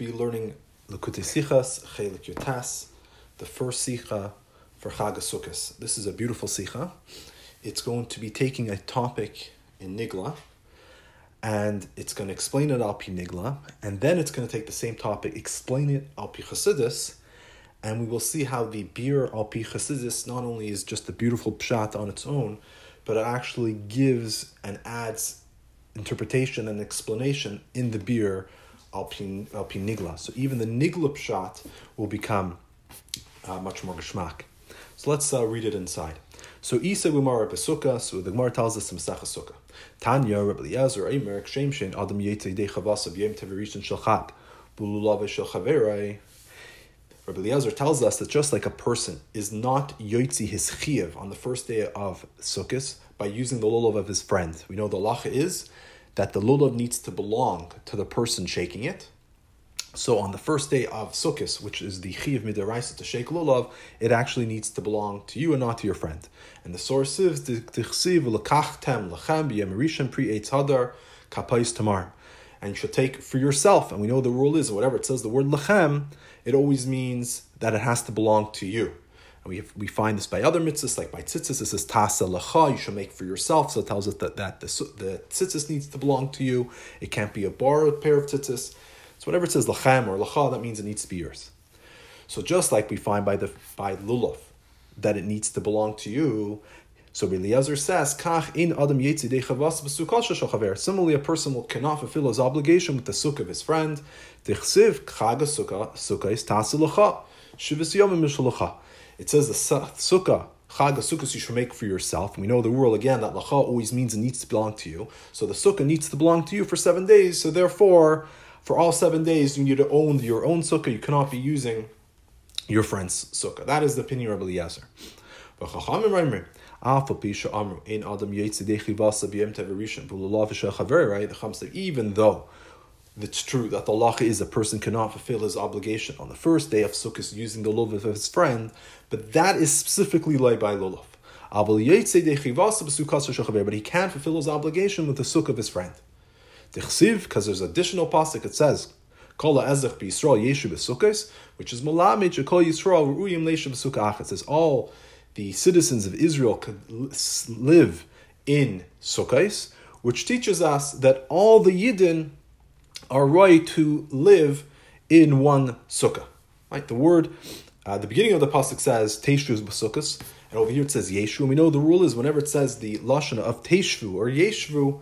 be learning Likutei Sichas Chelik Yotas, the first Sicha for Chag. This is a beautiful Sicha. It's going to be taking a topic in Nigla, and it's going to explain it al pi Nigla, and then it's going to take the same topic, explain it al pi Chassidus, and we will see how the beer al pi Chassidus not only is just a beautiful pshat on its own, but it actually gives and adds interpretation and explanation in the beer al pi, nigla. So even the nigla pshat will become uh, much more geschmack. So let's uh, read it inside. So Isa Gemara Besukkah, so the Gemara tells us in Masach Sukkah. Tanya Rabbi Eliezer Eimer Kshem Shein Adam Yetei Dei Chavasav Yom Teverishin Shel Chag Bululav Shel Rabbi Eliezer tells us that just like a person is not yotzi his chiyuv on the first day of Sukkot by using the lulav of his friend, we know the lacha is that the lulav needs to belong to the person shaking it. So on the first day of Sukkot, which is the chiyuv midaraisa to shake lulav, it actually needs to belong to you and not to your friend. And the source is pri kapais tamar and you should take for yourself. And we know the rule is whatever it says the word lechem, it always means that it has to belong to you. We have, we find this by other mitzvahs, like by tzitzis, it says tasa lecha, you should make for yourself. So it tells us that, that the, the tzitzis needs to belong to you. It can't be a borrowed pair of tzitzis. So whatever it says lechem or lecha, that means it needs to be yours. So just like we find by the by lulav that it needs to belong to you, so Eliezer says, Kach in Adam Similarly, a person will cannot fulfill his obligation with the sukkah of his friend. Tichsiv chaga sukkah sukkah is tasilacha shivas yomim. It says the sukkah Chag sukkah you should make for yourself. And we know the rule again that lacha always means it needs to belong to you. So the sukkah needs to belong to you for seven days. So therefore, for all seven days, you need to own your own sukkah. You cannot be using your friend's sukkah. That is the opinion of Eliezer. But Chachamim even though it's true that the law is a person cannot fulfill his obligation on the first day of Sukkot using the lulav of his friend, but that is specifically lay by lulav. But he can fulfill his obligation with the sukkah of his friend. Because there's additional pasuk, it says, which is Malamid Shekol Yisrael Ru'uyim Leisha B'Sukkah It says all the citizens of Israel could live in Sukkot, which teaches us that all the Yidden are right to live in one sukkah. Right, the word, uh, the beginning of the pasuk says Teshvu b'sukkos, and over here it says Yeshu. And we know the rule is whenever it says the lashon of Teshvu or Yeshvu,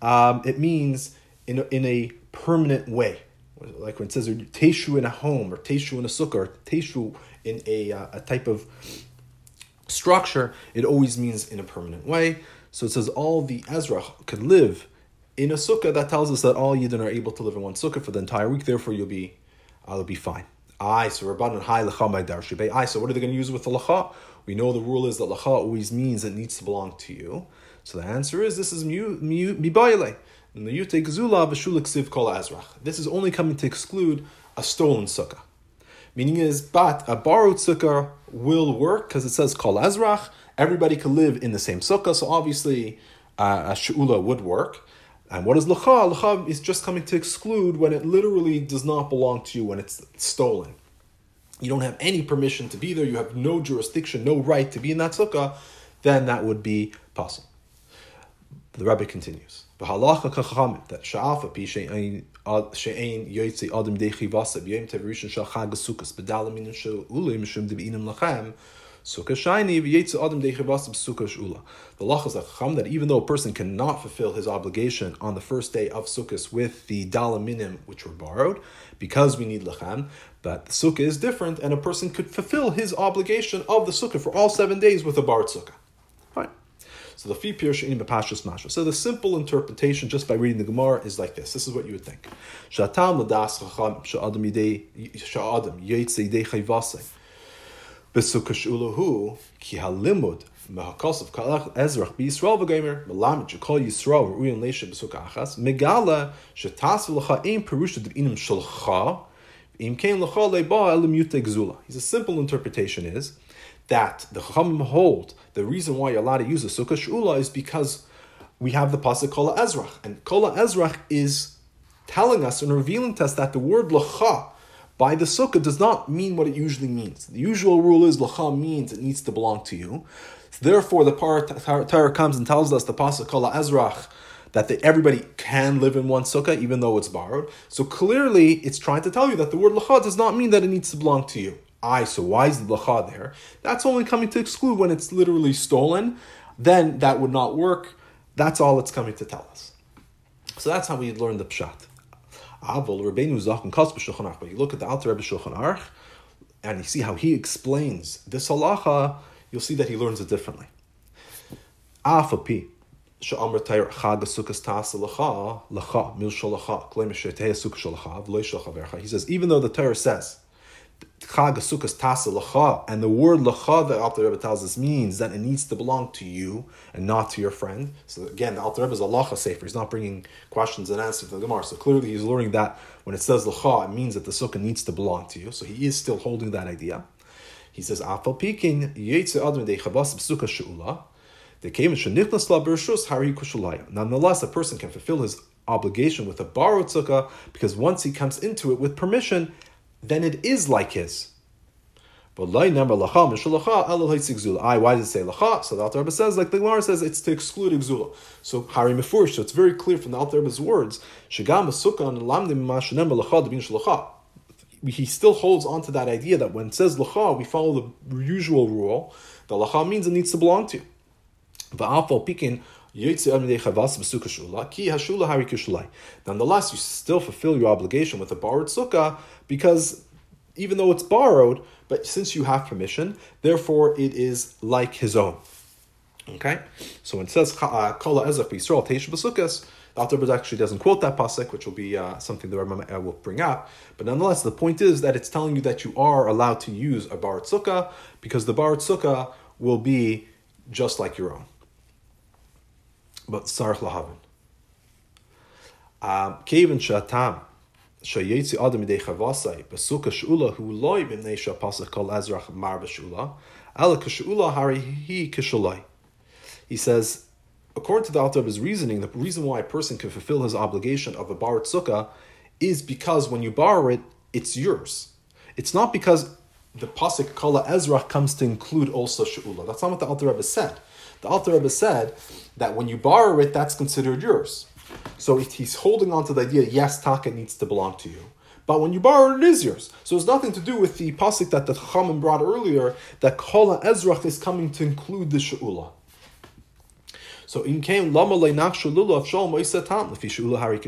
um, it means in a, in a permanent way. Like when it says Teshu in a home or Teshu in a sukkah or Teshu in a, uh, a type of structure, it always means in a permanent way. So it says all the Ezra could live in a sukkah. That tells us that all Yidden are able to live in one sukkah for the entire week. Therefore, you'll be, uh, you'll be fine. I so Rabbanan high lecha my darshibe. I so what are they going to use with the lecha? We know the rule is that lecha always means it needs to belong to you. So the answer is this is mu mu mibayele. This is only coming to exclude a stolen sukkah. Meaning is, but a borrowed sukkah will work because it says kol ezrach. Everybody can live in the same sukkah, so obviously uh, a she'ula would work. And what is lacha? Lacha is just coming to exclude when it literally does not belong to you, when it's stolen. You don't have any permission to be there, you have no jurisdiction, no right to be in that sukkah, then that would be possible. The rabbi continues. That sha'afa pi she'ein yoytzi adam dechi vasa b'yem tev shal chag sukkos b'dalam minin shel ulim debinim lachem sukkah shiny v'yetzi adam dechi vasa b'sukkah shula. The lach is chacham that even though a person cannot fulfill his obligation on the first day of sukkahs with the dalaminim which were borrowed, because we need lachem, but the sukkah is different, and a person could fulfill his obligation of the sukkah for all seven days with a borrowed sukkah. So the fi. So the simple interpretation just by reading the Gemara is like this. This is what you would think. Shatam. Besukash ulahu ki halimud mahakosov kalach ezrach biyisrael v'geimer melamed shekol yisrael v'uyin leisha besuka achas megala shetas v'lecha ein perusha d'vinim shalcha im kein lecha leba elim yuta gzula. He's simple interpretation is that the Chachamim hold the reason why you're allowed to use the sukkah shula is because we have the pasuk kala ezrach and kala ezrach is telling us and revealing to us that the word lecha by the sukkah does not mean what it usually means. The usual rule is lacha means it needs to belong to you. Therefore, the Torah comes and tells us the pasuk kala ezrach that the, everybody can live in one sukkah even though it's borrowed. So clearly, it's trying to tell you that the word lacha does not mean that it needs to belong to you. I, so why is the lacha there? That's only coming to exclude when it's literally stolen. Then that would not work. That's all it's coming to tell us. So that's how we learn the pshat. Rabbeinu Zachen Kos b'Shulchan But you look at the Alter Rebbe Shulchan Aruch, and you see how he explains this halacha. You'll see that he learns it differently. Afapi. She'amr Tayyar Chag Lacha Lacha Mil Shalacha Sukkah Shalacha V'Loi Shalacha He says even though the Torah says Chag Sukkos Tasa Lacha, and the word Lacha that Alter Rebbe tells us means that it needs to belong to you and not to your friend. So again, the Alter Rebbe is a Lacha Sefer. He's not bringing questions and answers to the Gemara. So clearly he's learning that when it says Lacha, it means that the Sukkah needs to belong to you. So he is still holding that idea. He says, Afal Pikin, Yetze Adon De Chavas Sukkah She'ula, the came Nonetheless, a person can fulfill his obligation with a borrowed sukkah because once he comes into it with permission, then it is like his. But why does it say lacha? So the Alter Rebbe says, like the Gemara says, it's to exclude exula. So Hari Mefurish, so it's very clear from the Alter Rebbe's words. He still holds on to that idea that when it says lacha, we follow the usual rule. The lacha means it needs to belong to. Nonetheless, you still fulfill your obligation with a borrowed sukkah because even though it's borrowed, but since you have permission, therefore it is like his own. Okay, so when it says uh, "Kol Ezrach Yisrael Teish B'Sukkos," the Alter actually doesn't quote that pasuk, which will be uh, something that I will bring up. But nonetheless, the point is that it's telling you that you are allowed to use a borrowed sukkah because the borrowed sukkah will be just like your own but sarach lahavin. Um, Kevin shatam shayetzi adam midei chavasai besuka shula hu loy b'nei shapasach kol ezrach mar b'shula ala k'shula hari hi k'shulai. He says, according to the Alter of his reasoning, the reason why a person can fulfill his obligation of a borrowed sukkah is because when you borrow it, it's yours. It's not because the pasuk kala ezrach comes to include also she'ula. That's not what the Alter Rebbe said. The Alter Rebbe said that when you borrow it, that's considered yours. So he's holding on to the idea, yes, taka needs to belong to you. But when you borrow it, it is yours. So it's nothing to do with the pasuk that the Chachamim brought earlier, that Kol Ezrach is coming to include the She'ula. So in came lama le'nachshu lulav of shalom oisatam lefi she'ula hari.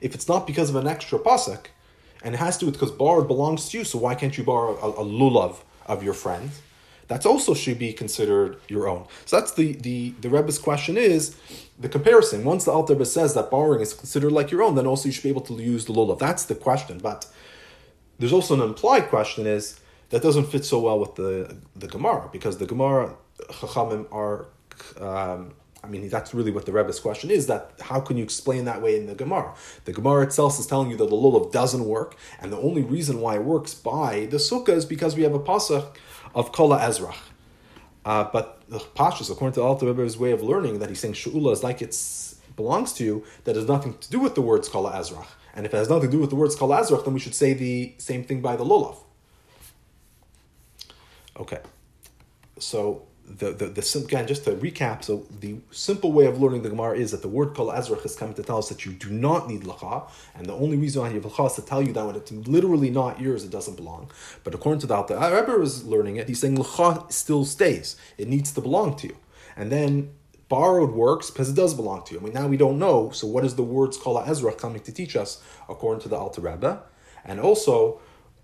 If it's not because of an extra pasuk, and it has to do because borrowed belongs to you, so why can't you borrow a, a lulav of your friend? That's also should be considered your own. So that's the the the Rebbe's question is the comparison. Once the Alter Rebbe says that borrowing is considered like your own, then also you should be able to use the lulav. That's the question. But there's also an implied question is that doesn't fit so well with the the Gemara because the Gemara Chachamim are. Um, I mean, that's really what the Rebbe's question is. That how can you explain that way in the Gemara? The Gemara itself is telling you that the lulav doesn't work, and the only reason why it works by the sukkah is because we have a pasuk of Kola Ezrach. Uh, but the Pashas, according to Alter Rebbe's way of learning, that he's saying Shu'ula is like it belongs to you, that has nothing to do with the words Kola Ezrach. And if it has nothing to do with the words Kola Ezrach, then we should say the same thing by the Lulav. Okay. So the, the, the again, just to recap, so the simple way of learning the Gemara is that the word Kol Ezrach is coming to tell us that you do not need Lacha, and the only reason why you have Lacha is to tell you that when it's literally not yours, it doesn't belong. But according to the Alter Rebbe is learning it, he's saying Lacha still stays. It needs to belong to you. And then borrowed works because it does belong to you. I mean, now we don't know, so what is the words Kol Ezrach coming to teach us according to the Alter Rebbe? And also,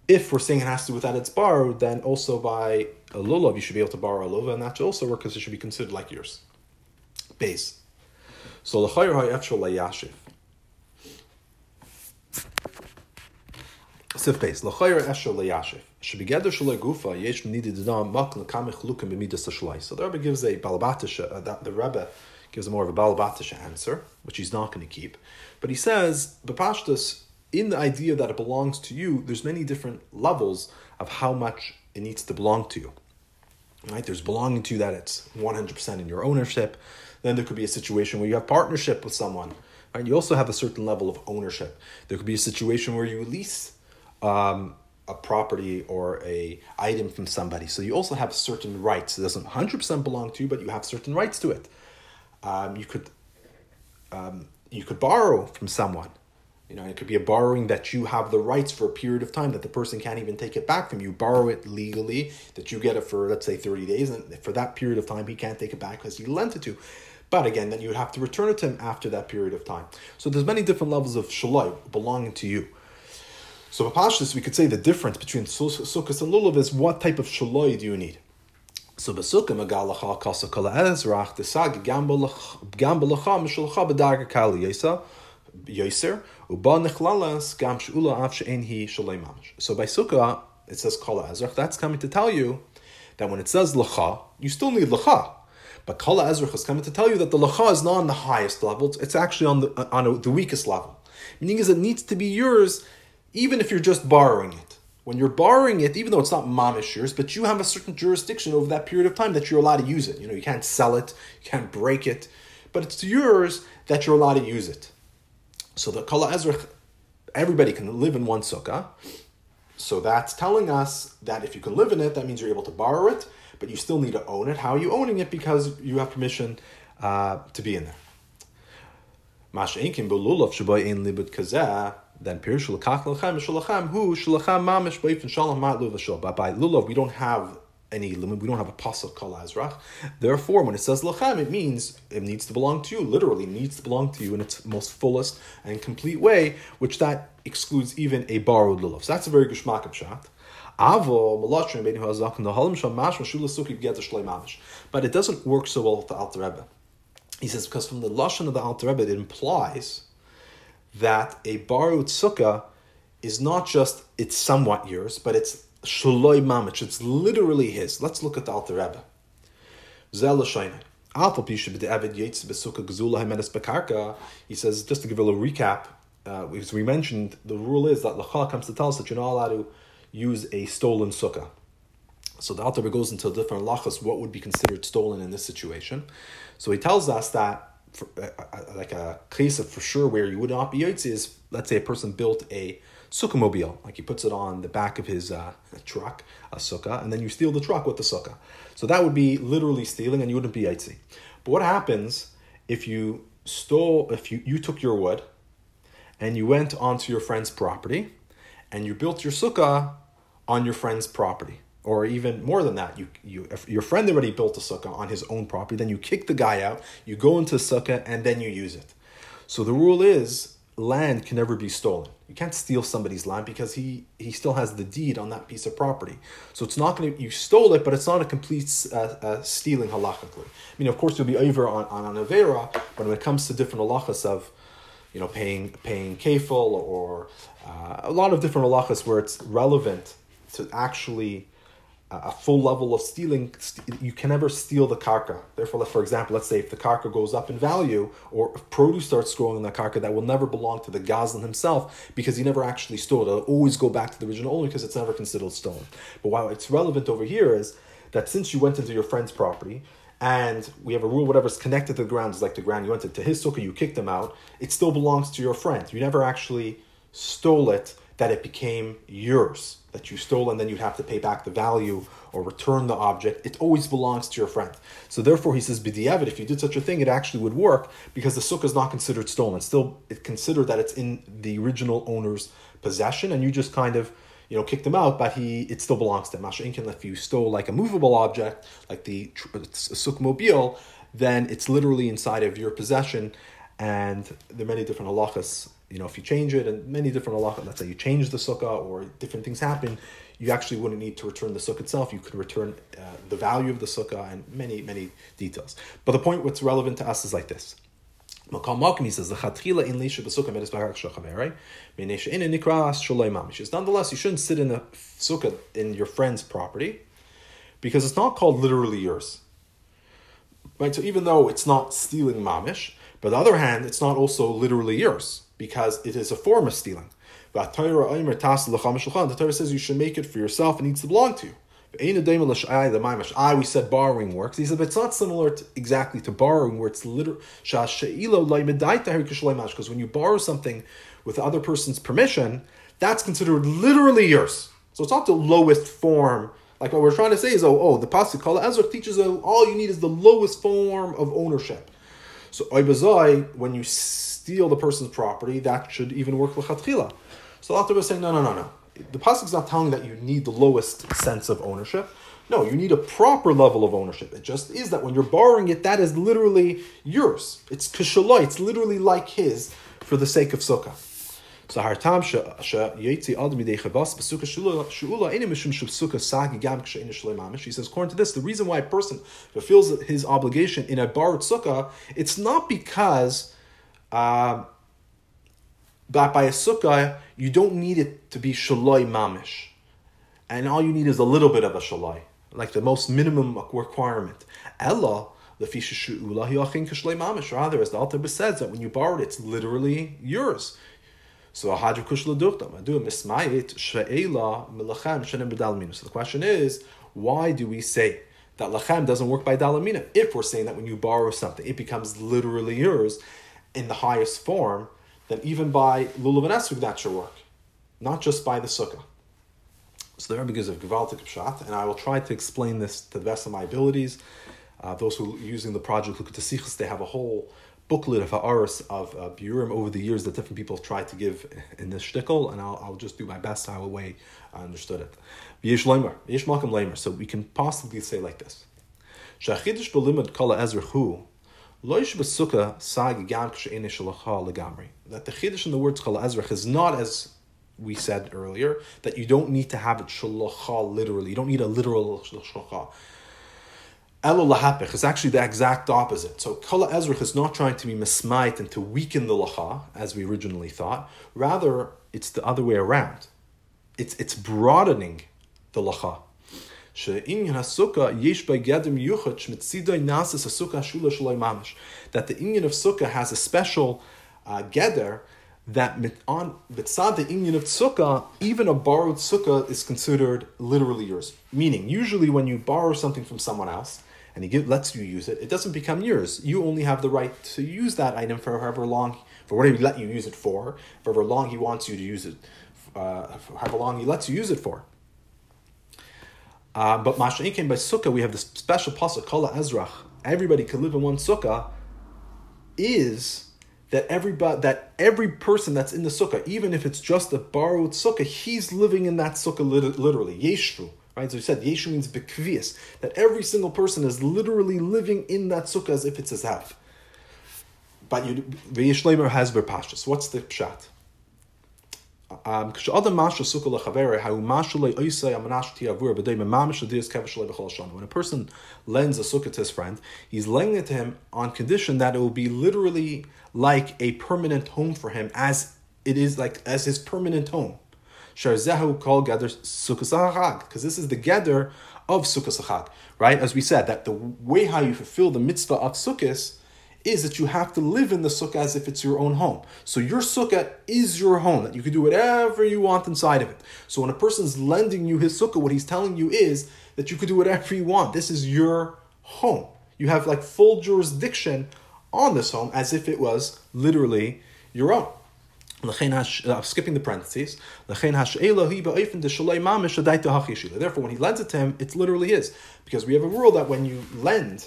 if we're saying it has to do with that it's borrowed, then also by a lulav, you should be able to borrow a lulav, and that should also work because it should be considered like yours. Base. So l'chayr ha'efshol layashiv. Sif base. L'chayr efshol layashiv. Shebegeder shalai gufa yesh nidid dam mak l'kamech lukim b'midas shalai. So the Rebbe gives a balabatish, uh, that the Rebbe gives a more of a balabatish answer, which he's not going to keep. But he says, b'pashtus, in the idea that it belongs to you, there's many different levels of how much it needs to belong to you. Right? There's belonging to you that it's 100% in your ownership. Then there could be a situation where you have partnership with someone. Right? You also have a certain level of ownership. There could be a situation where you lease um, a property or a item from somebody, so you also have certain rights. It doesn't hundred percent belong to you, but you have certain rights to it. Um, you could um, you could borrow from someone. You know, it could be a borrowing that you have the rights for a period of time that the person can't even take it back from you. Borrow it legally, that you get it for let's say thirty days, and for that period of time he can't take it back because he lent it to. But again, then you would have to return it to him after that period of time. So there's many different levels of shalai belonging to you. So Pashtus, we could say the difference between sukkahs and lulav is what type of shaloi do you need. So basukah magalacha kasa kala ezrach desag gambalacha yesa nechlalas gam she'en hi shalei mamash. So by sukkah it says kala ezrach. That's coming to tell you that when it says lacha, you still need lacha. But kala ezrach is coming to tell you that the lacha is not on the highest level. It's actually on the uh, on a, the weakest level. Meaning is it needs to be yours even if you're just borrowing it. When you're borrowing it, even though it's not mamish yours, but you have a certain jurisdiction over that period of time that you're allowed to use it. You know, you can't sell it, you can't break it, but it's yours that you're allowed to use it. So the kala ezrach, everybody can live in one sukkah. So that's telling us that if you can live in it, that means you're able to borrow it, but you still need to own it. How are you owning it? Because you have permission uh, to be in there then by Lulav we don't have any limit. We don't have a pasuk called Azrach. Therefore, when it says lachem, it means it needs to belong to you. Literally, needs to belong to you in its most fullest and complete way, which that excludes even a borrowed lulav. So that's a very geshmak shot. But it doesn't work so well with the Alter Rebbe. He says because from the lashon of the Alter Rebbe, it implies that a borrowed sukkah is not just it's somewhat yours, but it's shaloi mamich. It's literally his. Let's look at the Alter Rebbe. He says, just to give a little recap, uh, because we mentioned the rule is that Lacha comes to tell us that you're not allowed to use a stolen sukkah. So the Alter Rebbe goes into different lachas, what would be considered stolen in this situation. So he tells us that for, uh, uh, like a case of for sure where you would not be yotzi is let's say a person built a sukkah like he puts it on the back of his uh, truck, a sukkah, and then you steal the truck with the sukkah. So that would be literally stealing, and you wouldn't be yotzi. But what happens if you stole, if you, you took your wood, and you went onto your friend's property, and you built your sukkah on your friend's property? or even more than that, you, you your friend already built a sukkah on his own property, then you kick the guy out, you go into sukkah, and then you use it. So the rule is land can never be stolen. You can't steal somebody's land because he he still has the deed on that piece of property. So it's not going to you stole it, but it's not a complete uh, uh, stealing halachically. I mean, of course, you'll be over on on an avera, but when it comes to different halachas of you know paying paying kefil or uh, a lot of different halachas where it's relevant to actually a full level of stealing, you can never steal the karka. Therefore, for example, let's say if the karka goes up in value, or if produce starts growing in the karka, that will never belong to the gazlan himself because he never actually stole it. It'll always go back to the original owner because it's never considered stolen. But why it's relevant over here is that since you went into your friend's property, and we have a rule whatever's connected to the ground is like the ground you went into his sukkah, you kicked them out, it still belongs to your friend. You never actually stole it that it became yours, that you stole, and then you'd have to pay back the value or return the object. It always belongs to your friend. So therefore, he says, b'diavad, if you did such a thing, it actually would work because the sukkah is not considered stolen. Still, it's considered that it's in the original owner's possession, and you just kind of you know, kicked him out, but he it still belongs to him. Masha if you stole like a movable object, like the uh, sukkah mobile, then it's literally inside of your possession, and there are many different halachas you know, if you change it and many different Allah, let's say you change the sukkah or different things happen, you actually wouldn't need to return the sukkah itself. You could return uh, the value of the sukkah and many, many details. But the point what's relevant to us is like this. He says, Nonetheless, you shouldn't sit in a sukkah in your friend's property because it's not called literally yours. Right? So even though it's not stealing mamish, but on the other hand, it's not also literally yours because it is a form of stealing. The Torah says you should make it for yourself, it needs to belong to you. I we said borrowing works. He said, but it's not similar to, exactly to borrowing, where it's literal. Because when you borrow something with the other person's permission, that's considered literally yours. So it's not the lowest form. Like what we're trying to say is, oh, oh, the pasuk Kol Ezrach teaches that all you need is the lowest form of ownership. So when you steal the person's property, that should even work lechatchila. So Allah was saying, no, no, no, no the pasuk is not telling that you need the lowest sense of ownership. No, you need a proper level of ownership. It just is that when you're borrowing it, that is literally yours. It's kishaloi. It's literally like his for the sake of sukkah. So hartam yetzi adam chavas b'sukkah shu'ula eni mishum sukkah sagi gam mamish. He says, according to this, the reason why a person fulfills his obligation in a borrowed sukkah, it's not because. Uh, but by a sukkah, you don't need it to be shaloi mamish. And all you need is a little bit of a shaloi, like the most minimum requirement. Ella, the mamish. Rather, as the Alter says, that when you borrow it, it's literally yours. So So the question is, why do we say that lachem doesn't work by dalamina? If we're saying that when you borrow something, it becomes literally yours in the highest form, then even by lulav and esrog that should work, not just by the sukkah. So the Rebbe gives a gewaltic pshat, and I will try to explain this to the best of my abilities. Uh, those who are using the project look at the sikhs, they have a whole booklet of ha'aris of uh, burim over the years that different people have tried to give in this shtickle, and I'll, I'll just do my best how way I understood it. Leimer, leimer. So we can possibly say like this: Shachidish belimud kala ezrachu that the chiddush in the words chal ezrach is not as we said earlier that you don't need to have it shalacha literally. You don't need a literal shalacha. Elo lahapich is actually the exact opposite. So kala ezrach is not trying to be mismite and to weaken the lacha as we originally thought. Rather, it's the other way around. It's it's broadening the lacha. That the inyan of sukkah has a special uh, geder that on mitzad the inyan of sukkah, even a borrowed sukkah is considered literally yours. Meaning, usually when you borrow something from someone else and he lets you use it, it doesn't become yours. You only have the right to use that item for however long, for whatever he let you use it for, for however long he wants you to use it, uh, however long he lets you use it for. Uh, but Masha'in came by Sukkah, we have this special pasuk, Kala Ezrach. Everybody can live in one Sukkah. Is that everybody that every person that's in the Sukkah, even if it's just a borrowed Sukkah, he's living in that Sukkah literally. Yeshru. Right? So we said Yeshu means bekvias, that every single person is literally living in that sukkah as if it's his house. But you, V'yishleimer has berpashas. What's the pshat? Um, when a person lends a sukkah to his friend, he's lending it to him on condition that it will be literally like a permanent home for him, as it is like as his permanent home. Because this is the geder of sukkah right? As we said, that the way how you fulfill the mitzvah of sukkahs is that you have to live in the sukkah as if it's your own home. So your sukkah is your home, that you can do whatever you want inside of it. So when a person's lending you his sukkah, what he's telling you is that you could do whatever you want. This is your home. You have like full jurisdiction on this home as if it was literally your own. Uh, skipping the parentheses. Therefore, when he lends it to him, it's literally his. Because we have a rule that when you lend,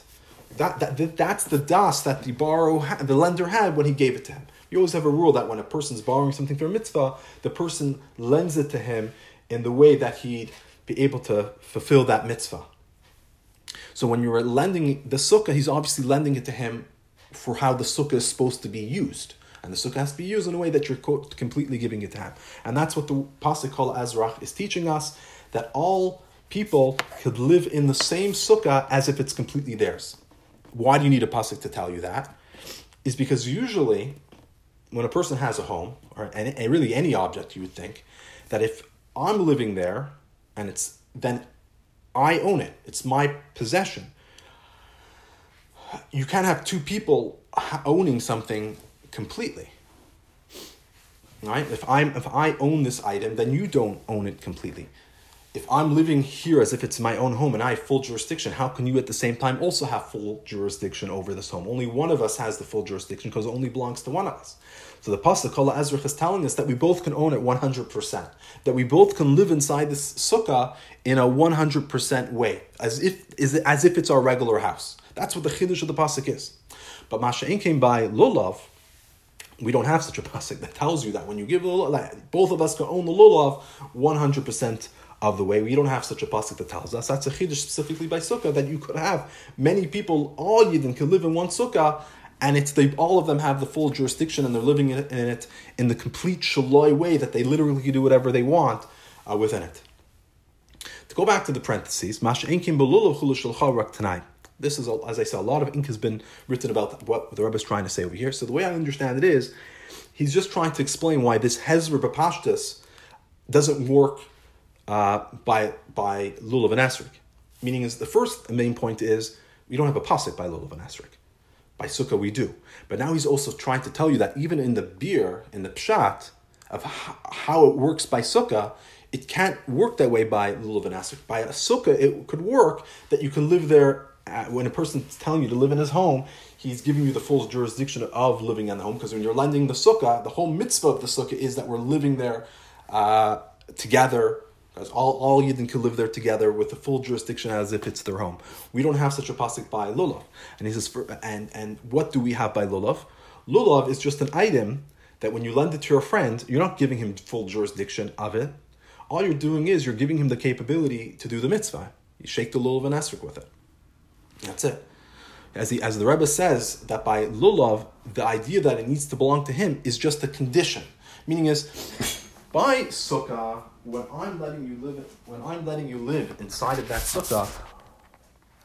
that, that, that's the das that the borrow the lender had when he gave it to him. You always have a rule that when a person's borrowing something for a mitzvah, the person lends it to him in the way that he'd be able to fulfill that mitzvah. So when you're lending the sukkah, he's obviously lending it to him for how the sukkah is supposed to be used. And the sukkah has to be used in a way that you're completely giving it to him. And that's what the Pasuk Kol Ezrach is teaching us, that all people could live in the same sukkah as if it's completely theirs. Why do you need a pasuk to tell you that? Is because usually when a person has a home, or any, and really any object, you would think that if I'm living there and it's then I own it, it's my possession. You can't have two people owning something completely. Right? If I'm if I own this item, then you don't own it completely. If I'm living here as if it's my own home and I have full jurisdiction, how can you at the same time also have full jurisdiction over this home? Only one of us has the full jurisdiction because it only belongs to one of us. So the pasuk Kol Ezrach is telling us that we both can own it 100%. That we both can live inside this sukkah in a 100% way, as if, as if it's our regular house. That's what the chiddush of the pasuk is. But Masha'in came by lulav, we don't have such a pasuk that tells you that when you give lulav, both of us can own the lulav 100% of the way. We don't have such a pasuk that tells us. That's a chiddush specifically by sukkah that you could have many people, all yidden, can live in one sukkah, and it's they all of them have the full jurisdiction and they're living in it in, it, in the complete shaloi way that they literally can do whatever they want uh, within it. To go back to the parentheses, Masha Inkim tonight. This is, as I said, a lot of ink has been written about what the Rebbe is trying to say over here. So the way I understand it is, he's just trying to explain why this Hezra Bapashtas doesn't work uh, by by lulav and esrik. Meaning is the first main point is we don't have a pasuk by lulav and esrik. By sukkah we do, but now he's also trying to tell you that even in the beer in the pshat of how it works by sukkah, it can't work that way by lulav and esrik. By a sukkah, it could work that you can live there. Uh, when a person's telling you to live in his home, he's giving you the full jurisdiction of living in the home. Because when you're lending the sukkah, the whole mitzvah of the sukkah is that we're living there uh, together because all, all Yidden can live there together with the full jurisdiction as if it's their home. We don't have such a pasuk by lulav. And he says, for, and, and what do we have by lulav? Lulav is just an item that when you lend it to your friend, you're not giving him full jurisdiction of it. All you're doing is you're giving him the capability to do the mitzvah. You shake the lulav and esrog with it. That's it. As the, as the Rebbe says, that by lulav, the idea that it needs to belong to him is just a condition. Meaning is, by sukkah, when I'm letting you live, when I'm letting you live inside of that sukkah,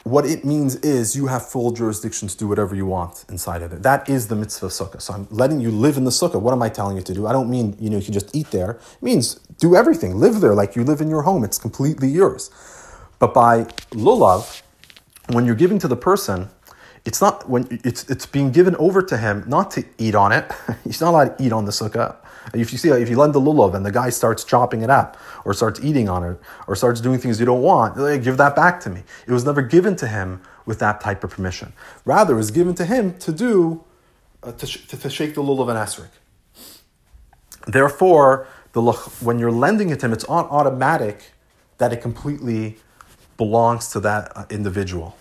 what it means is you have full jurisdiction to do whatever you want inside of it. That is the mitzvah sukkah. So I'm letting you live in the sukkah. What am I telling you to do? I don't mean you know you can just eat there. It means do everything. Live there like you live in your home. It's completely yours. But by lulav, when you're giving to the person, it's not when it's it's being given over to him not to eat on it. He's not allowed to eat on the sukkah. If you see, if you lend the lulav and the guy starts chopping it up, or starts eating on it, or starts doing things you don't want, like, give that back to me. It was never given to him with that type of permission. Rather, it was given to him to do, uh, to, sh- to, to, shake the lulav and esrik. Therefore, the when you're lending it to him, it's on automatic that it completely belongs to that uh, individual.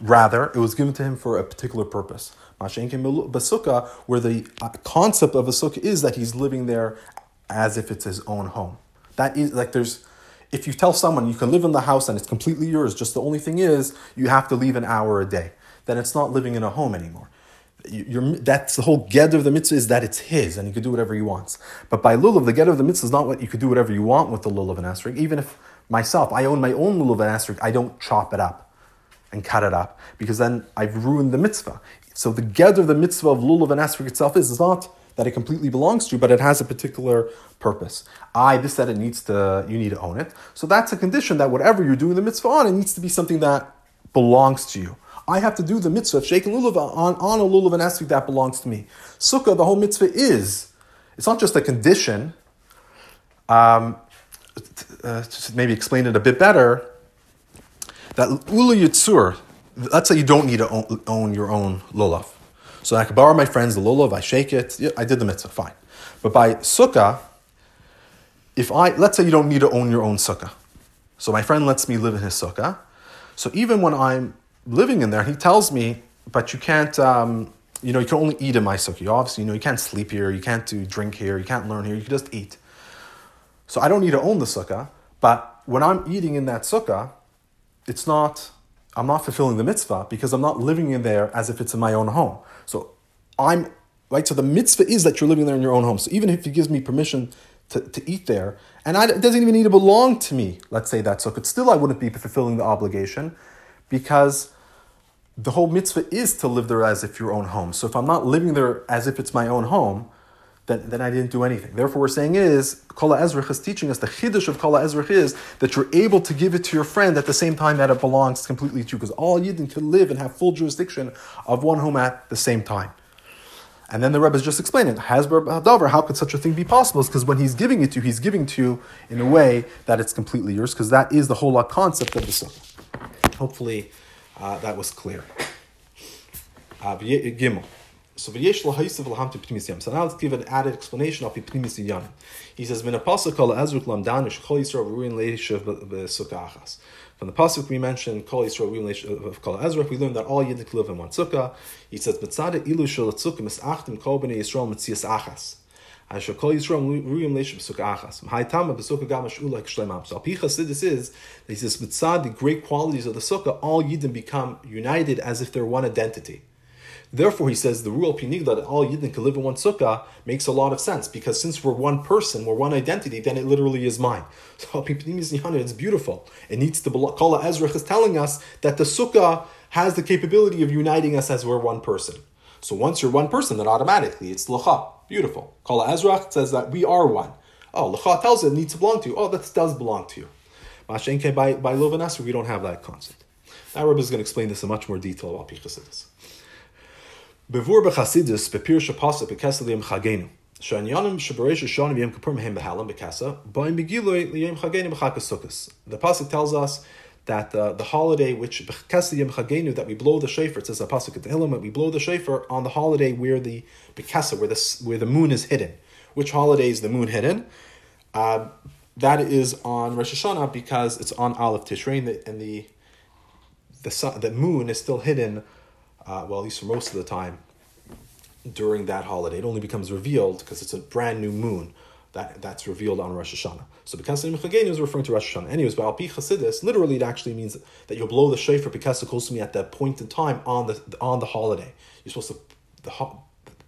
Rather, it was given to him for a particular purpose. Basukah, where the uh, concept of a sukkah is that he's living there as if it's his own home. That is like there's, if you tell someone you can live in the house and it's completely yours, just the only thing is you have to leave an hour a day, then it's not living in a home anymore. You're, that's the whole get of the mitzvah is that it's his and he can do whatever he wants. But by lulav, the get of the mitzvah is not what you could do whatever you want with the lulav and asrik. Even if myself, I own my own lulav and asrik, I don't chop it up and cut it up because then I've ruined the mitzvah. So the get of the mitzvah of lulav and asrik itself is, not that it completely belongs to you, but it has a particular purpose. I, this that it needs to, you need to own it. So that's a condition that whatever you're doing the mitzvah on, it needs to be something that belongs to you. I have to do the mitzvah of shaking lulav on, on a lulav and asrik that belongs to me. Sukkah, the whole mitzvah is, it's not just a condition. Um, uh, to maybe explain it a bit better, that ula yitzur, let's say you don't need to own, own your own lulav. So I could borrow my friend's lulav, I shake it, yeah, I did the mitzvah, fine. But by sukkah, if I, let's say you don't need to own your own sukkah. So my friend lets me live in his sukkah. So even when I'm living in there, he tells me, but you can't, um, you know, you can only eat in my sukkah. Obviously, you know, you can't sleep here, you can't do drink here, you can't learn here, you can just eat. So I don't need to own the sukkah, but when I'm eating in that sukkah, it's not, I'm not fulfilling the mitzvah because I'm not living in there as if it's in my own home. So I'm, right? So the mitzvah is that you're living there in your own home. So even if he gives me permission to, to eat there, and I, it doesn't even need to belong to me, let's say that sukkah, still I wouldn't be fulfilling the obligation because the whole mitzvah is to live there as if your own home. So if I'm not living there as if it's my own home, then, then I didn't do anything. Therefore, we're saying is, Kala Ezrach is teaching us, the chiddush of Kala Ezrach is that you're able to give it to your friend at the same time that it belongs completely to you, because all Yidden can live and have full jurisdiction of one home at the same time. And then the Rebbe is just explaining, Hasber Hadavar, how could such a thing be possible? Because when he's giving it to you, he's giving to you in a way that it's completely yours, because that is the whole concept of the sukkah. Hopefully uh, that was clear. Uh. So v'yesh lahayisiv lahamti pnimis yam. So now let's give an added explanation of pnimis yanim. He says, "Min apasuk kol ezruk lamdan shchol yisrael ruin leishav b'sukkah achas." From the pasuk we mentioned kol yisrael ruin leishav uh, of kol ezruk. We learned that all yiddik live in one sukkah. He says, "Mitzada ilu shel tzukah misachtim kol b'nei yisrael mitzias achas." Asher kol yisrael ruin leishav b'sukkah achas. Ma'aytama b'sukkah gam ashula k'shleimam. So al pi Chassidus is he says, "Mitzad the great qualities of the sukkah, all yidden become united as if they're one identity." Therefore, he says the rule pinigla that all Yidden can live in one sukkah makes a lot of sense because since we're one person, we're one identity, then it literally is mine. So it's beautiful. It needs to belong. Kala Ezrach is telling us that the sukkah has the capability of uniting us as we're one person. So once you're one person, then automatically it's lacha. Beautiful. Kala Ezrach says that we are one. Oh, lacha tells it, it needs to belong to you. Oh, that does belong to you. Mashenke by by Lovanasr, we don't have that concept. Now Rebbe is going to explain this in much more detail about Pichasidis. Liyam chagenu. Shanyanim mehem begiloi chagenu b'chakas The pasuk tells us that uh, the holiday which b'kesa yom chagenu that we blow the shofar. It says a pasuk at the Tehillim we blow the shofar on the holiday where the b'kesa where the where the moon is hidden. Which holiday is the moon hidden? Uh, that is on Rosh Hashanah because it's on Aleph Tishrei and the and the, the, sun, the moon is still hidden uh, well, at least for most of the time, during that holiday. It only becomes revealed because it's a brand new moon that, that's revealed on Rosh Hashanah. So because Chagenu is referring to Rosh Hashanah. Anyways, but Alpi Chasidis, literally it actually means that you'll blow the shofar to me at that point in time on the on the holiday. You're supposed to the,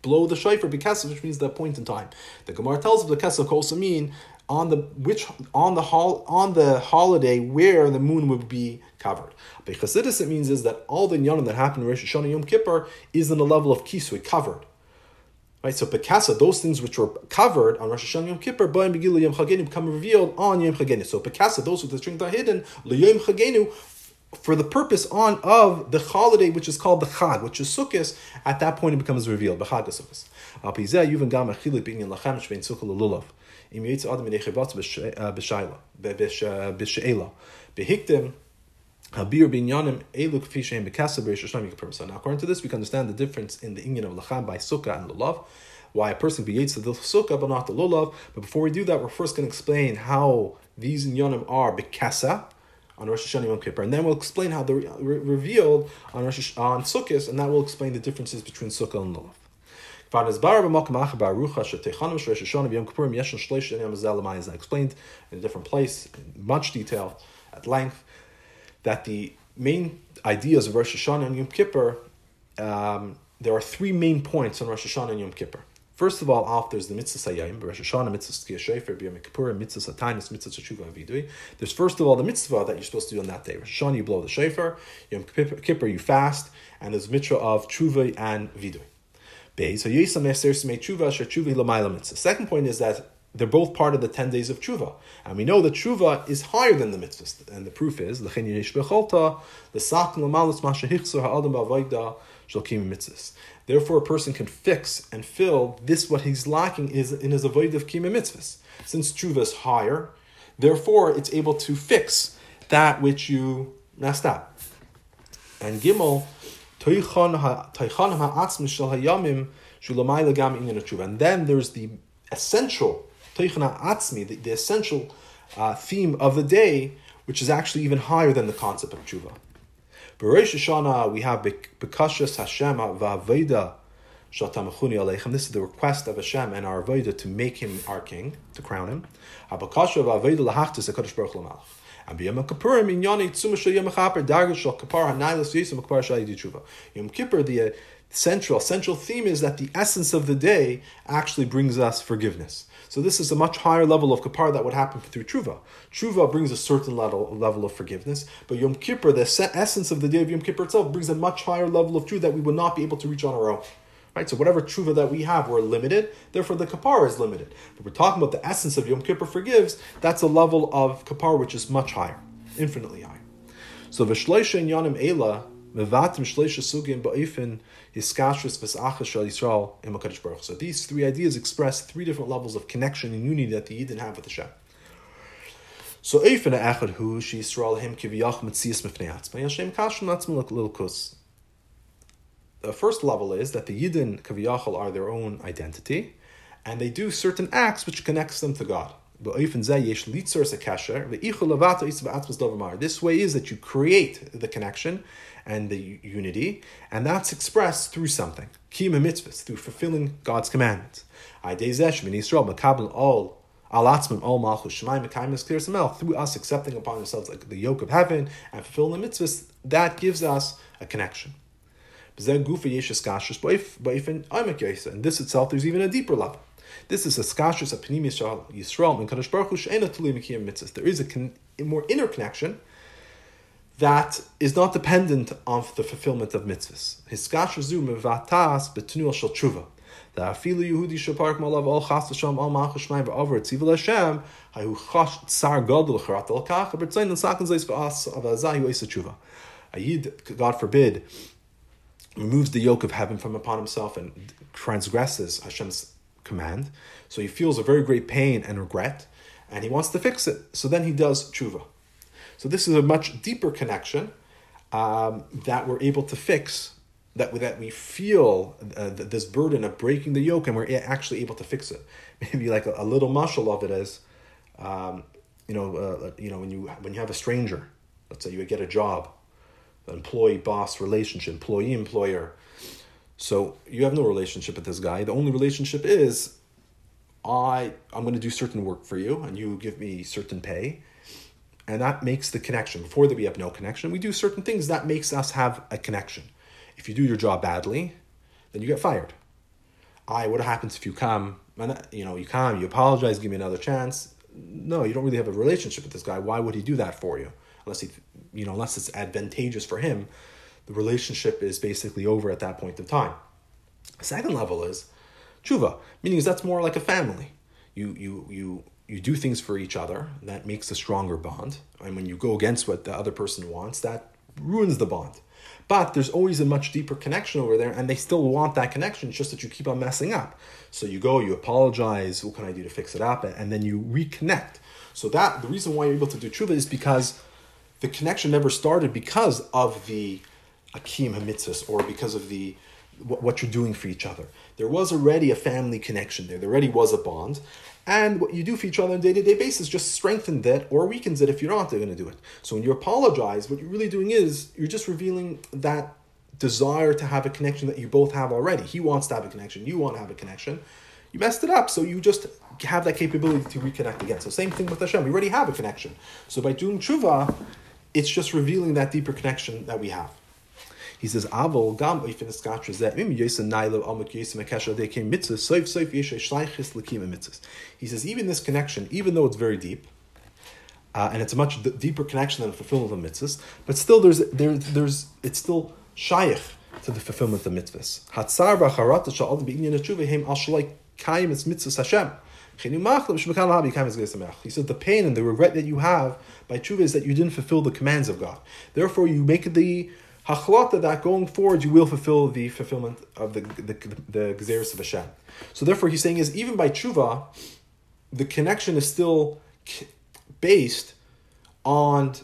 blow the shofar because which means that point in time. The Gemara tells Kesach also mean on the which on the hol, on the holiday where the moon would be covered. By it means is that all the inyanim that happen in Rosh Hashanah Yom Kippur is in the level of kisui, covered. Right, so Pekasa, those things which were covered on Rosh Hashanah Yom Kippur, Ba'im Begilu Yom Chagenu become revealed on Yom Chagenu. So Pekasa, those who the strength are hidden, Yom Chagenu, for the purpose on of the holiday which is called the Chag, which is Sukkot, at that point it becomes revealed. B'Chag Sukkot. Im Adam Habir bekasa Now, according to this, we can understand the difference in the inyan of lacham by sukkah and lulav. Why a person creates the sukkah but not the lulav. But before we do that, we're first going to explain how these inyanim are bekasa on Rosh Hashanah Yom Kippur, and then we'll explain how they're re- revealed on Rosh on Sukkot, and that will explain the differences between sukkah and lulav. I explained in a different place, in much detail, at length that the main ideas of Rosh Hashanah and Yom Kippur, um, there are three main points on Rosh Hashanah and Yom Kippur. First of all, off there's the mitzvah sayayim, Rosh Hashanah, mitzvah skiyah shefer, Yom Kippur, mitzvah satanis, mitzvah tshuva and vidui. There's first of all the mitzvah that you're supposed to do on that day. Rosh Hashanah, you blow the shefer, Yom Kippur, you fast, and there's mitzvah of tshuva and vidui. Second point is that they're both part of the 10 days of tshuva. And we know that tshuva is higher than the mitzvahs. And the proof is, the Therefore, a person can fix and fill this, what he's lacking is in his avoid of kima mitzvahs. Since tshuva is higher, therefore it's able to fix that which you messed up. And Gimel, and then there's the essential the, the essential uh, theme of the day, which is actually even higher than the concept of tshuva. Bereish Hashanah, we have Bekashas Hashem Va'aveda Shatamachuni Aleichem. This is the request of Hashem and our Aveda to make him our king, to crown him. Habakasha Va'aveda Lahachtis HaKadosh Baruch Lamalach. And B'Yom Shal Yom HaChaper Dargah Shal Kapar Kapar Tshuva. Yom Kippur, the uh, central central theme is that the essence of the day actually brings us forgiveness. So this is a much higher level of kapar that would happen through tshuva. Tshuva brings a certain level, level of forgiveness, but Yom Kippur, the essence of the day of Yom Kippur itself, brings a much higher level of tshuva that we would not be able to reach on our own. Right? So whatever tshuva that we have, we're limited. Therefore, the kapar is limited. But we're talking about the essence of Yom Kippur forgives. That's a level of kapar which is much higher, infinitely higher. So v'shleisha yanim ela mevatim shleisha sugim ba'ifin hiskashrus v'sachas shal Yisrael HaKadosh Baruch. So these three ideas express three different levels of connection and unity that the Yidden have with Hashem. So eifin echad hu she Yisrael him kiviyach mitzias mifnei atzma Hashem kashim atzma lil. The first level is that the Yidden kaviyachal are their own identity, and they do certain acts which connects them to God. This way is that you create the connection and the unity, and that's expressed through something. Kima mitzvahs, through fulfilling God's commandments. all Through us accepting upon ourselves like the yoke of heaven and fulfilling the mitzvahs, that gives us a connection. And this itself, there's even a deeper level. This is a skashus a pnimis Yisrael and Kadosh Baruch Hu. There is a, con- a more inner connection that is not dependent on the fulfillment of mitzvahs. His skashus zu mevatas betnuel shel tshuva. The afilu Yehudi shepark malav all chas l'sham all mach shmayim v'avar tzivul Hashem hayu chash tsar gadol charat al kach bertzayin and sakin zeis v'as avazayu eisa tshuva. A yid, God forbid, removes the yoke of heaven from upon himself and transgresses Hashem's command. So he feels a very great pain and regret, and he wants to fix it. So then he does tshuva. So this is a much deeper connection um, that we're able to fix. That that we feel uh, this burden of breaking the yoke, and we're actually able to fix it. Maybe like a, a little muscle of it is, um, you know, uh, you know when you when you have a stranger, let's say you get a job, employee boss relationship, employee employer so you have no relationship with this guy. The only relationship is I I'm going to do certain work for you and you give me certain pay. And that makes the connection. Before that we have no connection, we do certain things that makes us have a connection. If you do your job badly, then you get fired. I what happens if you come and you know, you come, you apologize, give me another chance. No, you don't really have a relationship with this guy. Why would he do that for you? Unless he you know, unless it's advantageous for him the relationship is basically over at that point of time. Second level is tshuva, meaning that's more like a family. You you you you do things for each other that makes a stronger bond, and when you go against what the other person wants, that ruins the bond. But there's always a much deeper connection over there, and they still want that connection. It's just that you keep on messing up. So you go, you apologize. What can I do to fix it up? And then you reconnect. So that the reason why you're able to do tshuva is because the connection never started because of the akim hamitzvahs or because of the what you're doing for each other. There was already a family connection there. There already was a bond. And what you do for each other on a day to day basis just strengthens that or weakens it if you're not going to do it. So when you apologize, what you're really doing is you're just revealing that desire to have a connection that you both have already. He wants to have a connection, you want to have a connection. You messed it up, so you just have that capability to reconnect again. So same thing with Hashem. We already have a connection. So by doing tshuva, it's just revealing that deeper connection that we have. He says, "Avol gam oifin eskatra zeh im yosem nailo amuk yosem akesha de came mitzvah soif soif yesh shleichis lekim mitzvahs." He says, even this connection, even though it's very deep, uh, and it's a much d- deeper connection than the fulfillment of mitzvahs, but still there's there, there's it's still shaykh to the fulfillment of mitzvahs. Hatzar v'charata shal b'inyan tshuva al shalai kayim es mitzvahs Hashem. He said the pain and the regret that you have by tshuva is that you didn't fulfill the commands of God. Therefore, you make the hachlata that going forward you will fulfill the fulfillment of the the, the, the of Hashem. So therefore, he's saying is even by tshuva, the connection is still based on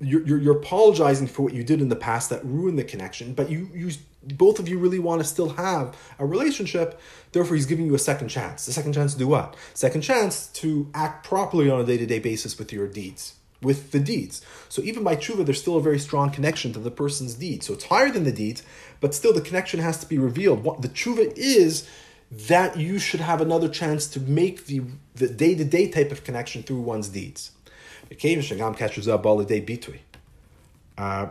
you're, you're, you're apologizing for what you did in the past that ruined the connection, but you you both of you really want to still have a relationship. Therefore, he's giving you a second chance. The second chance to do what? Second chance to act properly on a day to day basis with your deeds with the deeds. So even by tshuva, there's still a very strong connection to the person's deeds. So it's higher than the deeds, but still the connection has to be revealed. What the tshuva is that you should have another chance to make the the day to day type of connection through one's deeds. Uh,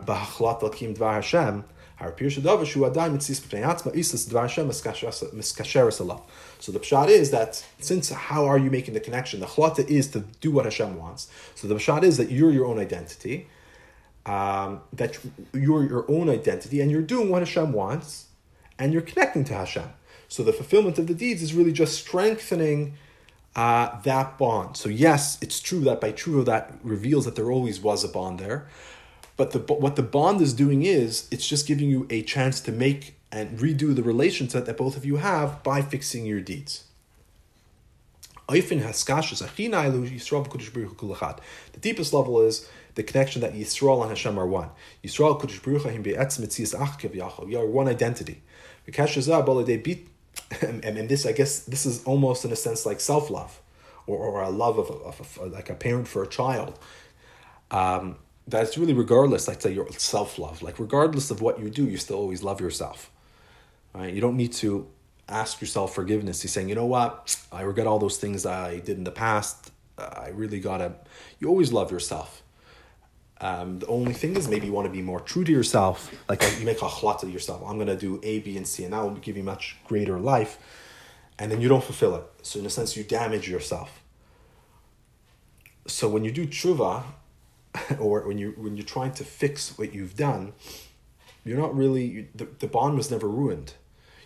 so the pshat is that since how are you making the connection? The chlata is to do what Hashem wants. So the pshat is that you're your own identity, um, that you're your own identity, and you're doing what Hashem wants, and you're connecting to Hashem. So the fulfillment of the deeds is really just strengthening uh, that bond. So yes, it's true that by true that reveals that there always was a bond there, But the what the bond is doing is it's just giving you a chance to make and redo the relationship that both of you have by fixing your deeds. The deepest level is the connection that Yisrael and Hashem are one. Yisrael Kodesh Baruch Hu be'etzem etzias achkev yachol. You are one identity. And, and this, I guess, this is almost in a sense like self love, or, or a love of, of, like a parent for a child. Um, that's really regardless, i'd say your self love. Like regardless of what you do, you still always love yourself. Right? You don't need to ask yourself forgiveness. He's saying, you know what, I regret all those things I did in the past. I really gotta. You always love yourself. Um, the only thing is maybe you want to be more true to yourself. Like you make a chlata to yourself. I'm gonna do A, B, and C, and that will give you much greater life. And then you don't fulfill it. So in a sense, you damage yourself. So when you do tshuva, or when you when you're trying to fix what you've done, you're not really the, the bond was never ruined.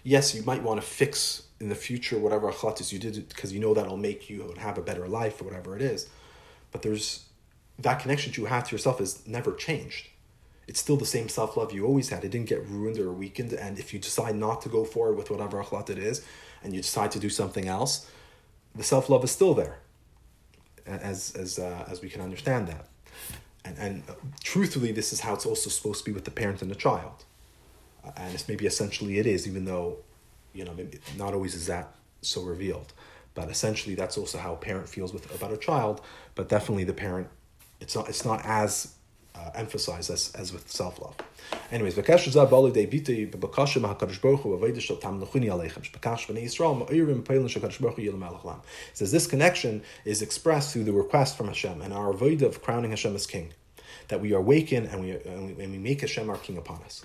Yes, you might want to fix in the future whatever achlatis you did because you know that'll make you have a better life or whatever it is. But there's that connection you have to yourself is never changed. It's still the same self love you always had. It didn't get ruined or weakened. And if you decide not to go forward with whatever achlat it is, and you decide to do something else, the self love is still there. As as uh, as we can understand that and, and truthfully, this is how it's also supposed to be with the parent and the child. Uh, and it's maybe essentially it is, even though, you know, maybe not always is that so revealed. But essentially, that's also how a parent feels with about a child. But definitely, the parent, it's not it's not as uh, emphasized as, as with self love. Anyways. Says this connection is expressed through the request from Hashem and our avodah of crowning Hashem as king, that we awaken and we and we, and we make Hashem our king upon us.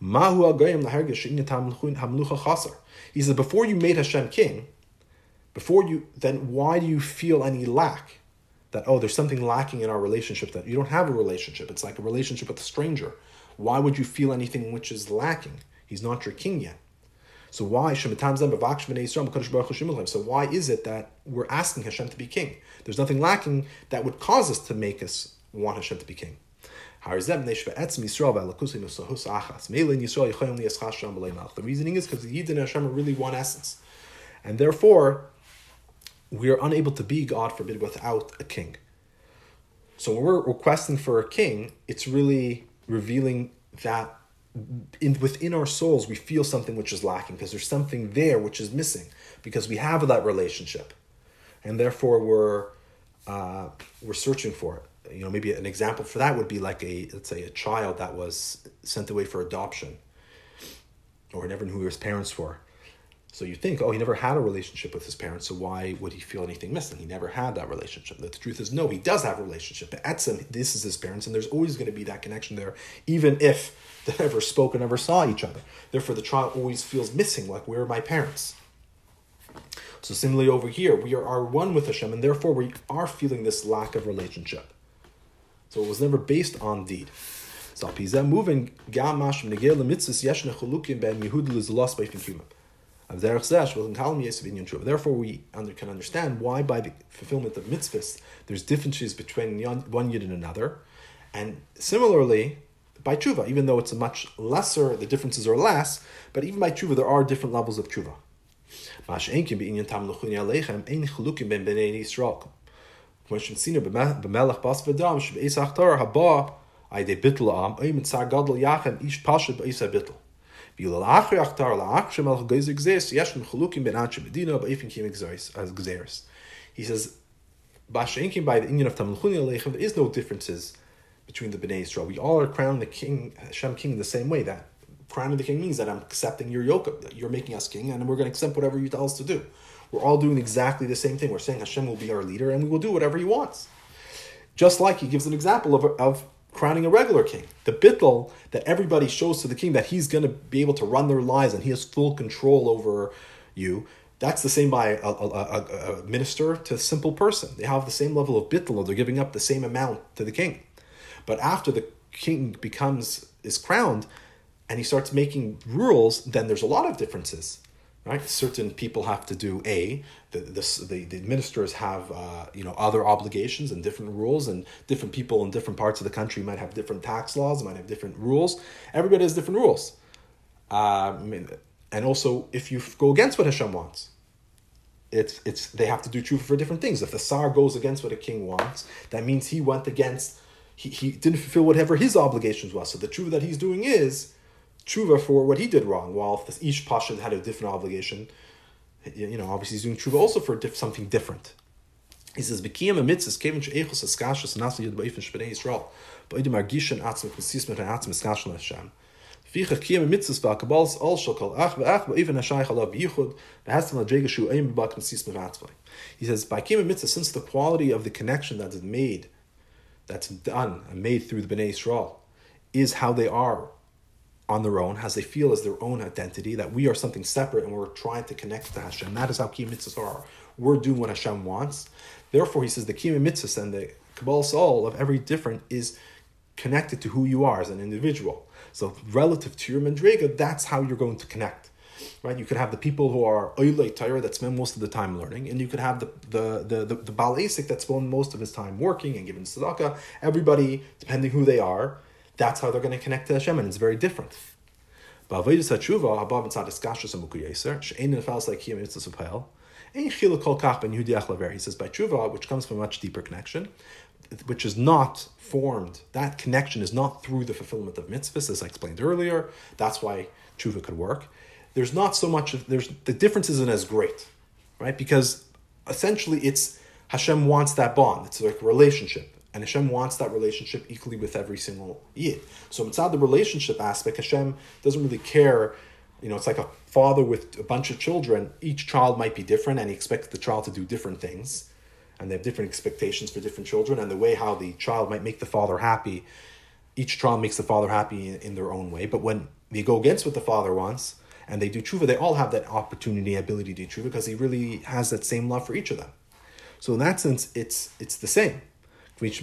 Mahu He says, before you made Hashem king, before you, then why do you feel any lack? That, oh, there's something lacking in our relationship, that you don't have a relationship. It's like a relationship with a stranger. Why would you feel anything which is lacking? He's not your king yet. So why So why is it that we're asking Hashem to be king? There's nothing lacking that would cause us to make us want Hashem to be king. The reasoning is because the Yid and Hashem are really one essence. And therefore, we are unable to be, God forbid, without a king. So when we're requesting for a king, it's really revealing that in, within our souls we feel something which is lacking because there's something there which is missing because we have that relationship, and therefore we're uh, we're searching for it you know maybe an example for that would be like a let's say a child that was sent away for adoption or never knew who his parents were. So you think oh he never had a relationship with his parents so why would he feel anything missing? He never had that relationship. The truth is no he does have a relationship. At some this is his parents and there's always going to be that connection there even if they never spoke and never saw each other. Therefore the child always feels missing like where are my parents? So similarly over here we are, are one with Hashem and therefore we are feeling this lack of relationship so it was never based on deed. So Pizah moving gamash negel mitzvahs yeshna chulukim ben is lost by finkimim. Therefore, we under, can understand why, by the fulfillment of mitzvahs, there's differences between one yid and another, and similarly by tshuva, even though it's a much lesser, the differences are less, but even by tshuva, there are different levels of tshuva. כמו שנצינו במלך בס ודם, שבעיסה הכתר הבא, על ידי ביטול העם, אי מצא גדל יחם איש פשוט בעיסה ביטול. ואילו לאחרי הכתר, לאחר שמלך גזר גזרס, יש שם חילוקים בין אנשי מדינה באיפן as גזרס. He says, Bashankim by the inyan of Tamilchuni Aleichem, there is no differences between the Bnei Yisrael. We all are crowned the king, Hashem king, in the same way. That crowning the king means that I'm accepting your yoke, you're making us king, and we're going to accept whatever you tell us to do. We're all doing exactly the same thing. We're saying Hashem will be our leader and we will do whatever He wants. Just like He gives an example of, of crowning a regular king. The bittel that everybody shows to the king that he's going to be able to run their lives and he has full control over you. That's the same by a, a, a, a minister to a simple person. They have the same level of bittel, they're giving up the same amount to the king. But after the king becomes is crowned and he starts making rules, then there's a lot of differences right? Certain people have to do A. The the, the, the ministers have uh, you know other obligations and different rules, and different people in different parts of the country might have different tax laws, might have different rules. Everybody has different rules, um, and also if you go against what Hashem wants. It's, it's they have to do truth for different things. If the Tsar goes against what a king wants, that means he went against he, he didn't fulfill whatever his obligations was. So the truth that he's doing is tshuva for what he did wrong, while each pasha had a different obligation, you know, obviously he's doing tshuva also for something different. He says, "B'kiyam mitzvahs kevin she'echos eskashos nasa yud ba'ifin shbnei Yisrael, ba'idem argishan atzim k'sis mit atzim eskashon Hashem." Ficha kiyam mitzvahs va'kabals all shall call ach va'ach ba'ifin hashayich alav b'yichud v'hastam l'drega shu eim b'bak k'sis mit He says, by kiyam mitzvah, since the quality of the connection that is made, that's done and made through the Bnei Yisrael, is how they are on their own, as they feel as their own identity, that we are something separate and we're trying to connect to Hashem. That is how Kiyam mitzvahs are. We're doing what Hashem wants. Therefore, he says the Kiyam mitzvahs and the Kabbalas ol of every different is connected to who you are as an individual. So relative to your Mandrega, that's how you're going to connect. Right? You could have the people who are Oilei Torah that spend most of the time learning, and you could have the the the the, the Baal that spend most of his time working and giving tzedakah. Everybody, depending who they are, that's how they're going to connect to Hashem, and it's very different. He says, by tshuva, which comes from a much deeper connection, which is not formed, that connection is not through the fulfillment of mitzvahs, as I explained earlier. That's why tshuva could work. There's not so much, there's the difference isn't as great, right? Because essentially it's Hashem wants that bond. It's like a relationship. And Hashem wants that relationship equally with every single yid. So not the relationship aspect. Hashem doesn't really care. You know, it's like a father with a bunch of children. Each child might be different, and he expects the child to do different things, and they have different expectations for different children. And the way how the child might make the father happy, each child makes the father happy in, in their own way. But when they go against what the father wants, and they do tshuva, they all have that opportunity, ability to do tshuva, because he really has that same love for each of them. So in that sense, it's it's the same. As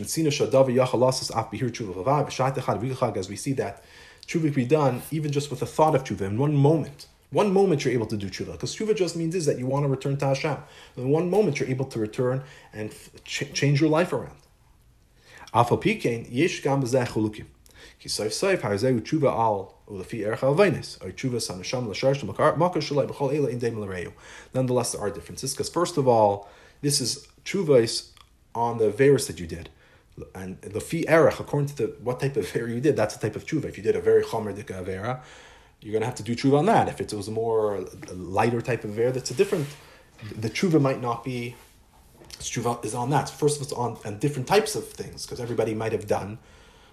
we see that tshuva can be done even just with a thought of tshuva in one moment. One moment you're able to do tshuva, because tshuva just means is that you want to return to Hashem. In one moment you're able to return and ch- change your life around. Nonetheless, there are differences because first of all, this is tshuva on the Veris that you did. And the fi erech, according to the, what type of Avera you did, that's the type of tshuva. If you did a very chomer dika Avera, you're going to have to do tshuva on that. If it was a more lighter type of Avera, that's a different, the tshuva might not be, tshuva is on that. So First of all, it's on, on different types of things, because everybody might have done.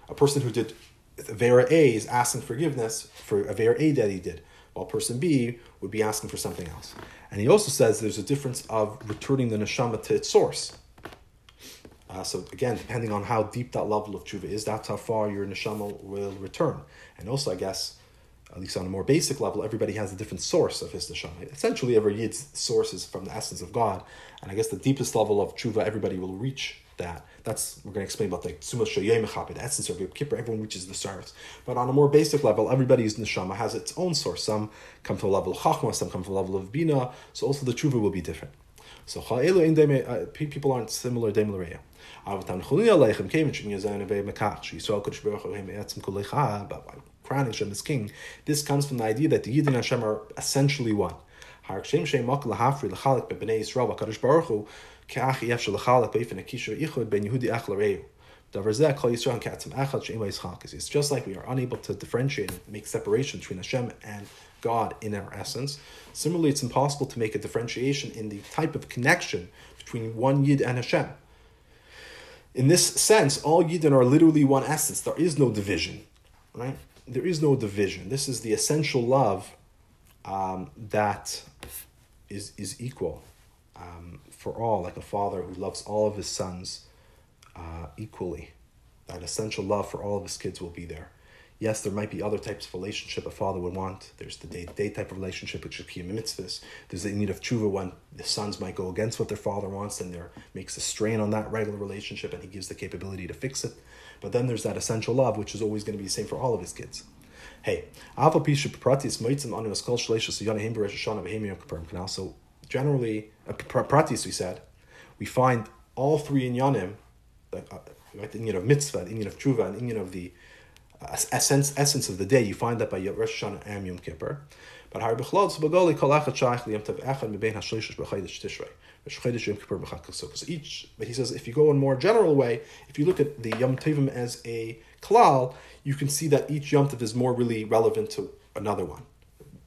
A person who did Avera A is asking forgiveness for a Avera A that he did, while person B would be asking for something else. And he also says there's a difference of returning the neshama to its source. Uh, so again, depending on how deep that level of tshuva is, that's how far your neshama will return. And also, I guess, at least on a more basic level, everybody has a different source of his neshama. Essentially, every yid's source is from the essence of God. And I guess the deepest level of tshuva, everybody will reach that. That's we're going to explain about the sumas the essence of Yom Kippur. Everyone reaches the source, but on a more basic level, everybody's neshama has its own source. Some come from a level of chachma, some come from a level of bina. So also the tshuva will be different. So uh, people aren't similar. This comes from the idea that the Yidin and Hashem are essentially one. It's just like we are unable to differentiate and make separation between Hashem and God in our essence. Similarly, it's impossible to make a differentiation in the type of connection between one Yid and Hashem. In this sense, all Yidden are literally one essence. There is no division, right? There is no division. This is the essential love um, that is, is equal um, for all, like a father who loves all of his sons uh, equally. that essential love for all of his kids will be there. Yes, there might be other types of relationship a father would want. There's the day to day type of relationship, which is kiyam mitzvahs. There's the need of tshuva when the sons might go against what their father wants, and there makes a strain on that regular relationship, and he gives the capability to fix it. But then there's that essential love, which is always going to be the same for all of his kids. Hey, So generally, uh, pratis we said, we find all three in yanim, like, uh, the inyan of mitzvah, the inyan of tshuva, and the inyan of the essence essence of the day. You find that by Rosh Hashanah and Yom Kippur. But Har Bechlal Tzbagoli Kol Echad Shaykh Liyam Tav Echad Mebein HaShloishish B'Chodesh Tishrei. Chodesh Yom Kippur B'Chag Sukkot. Each, but he says if you go in more general way, if you look at the Yom Tovim as a klal, you can see that each Yom Tov is more really relevant to another one.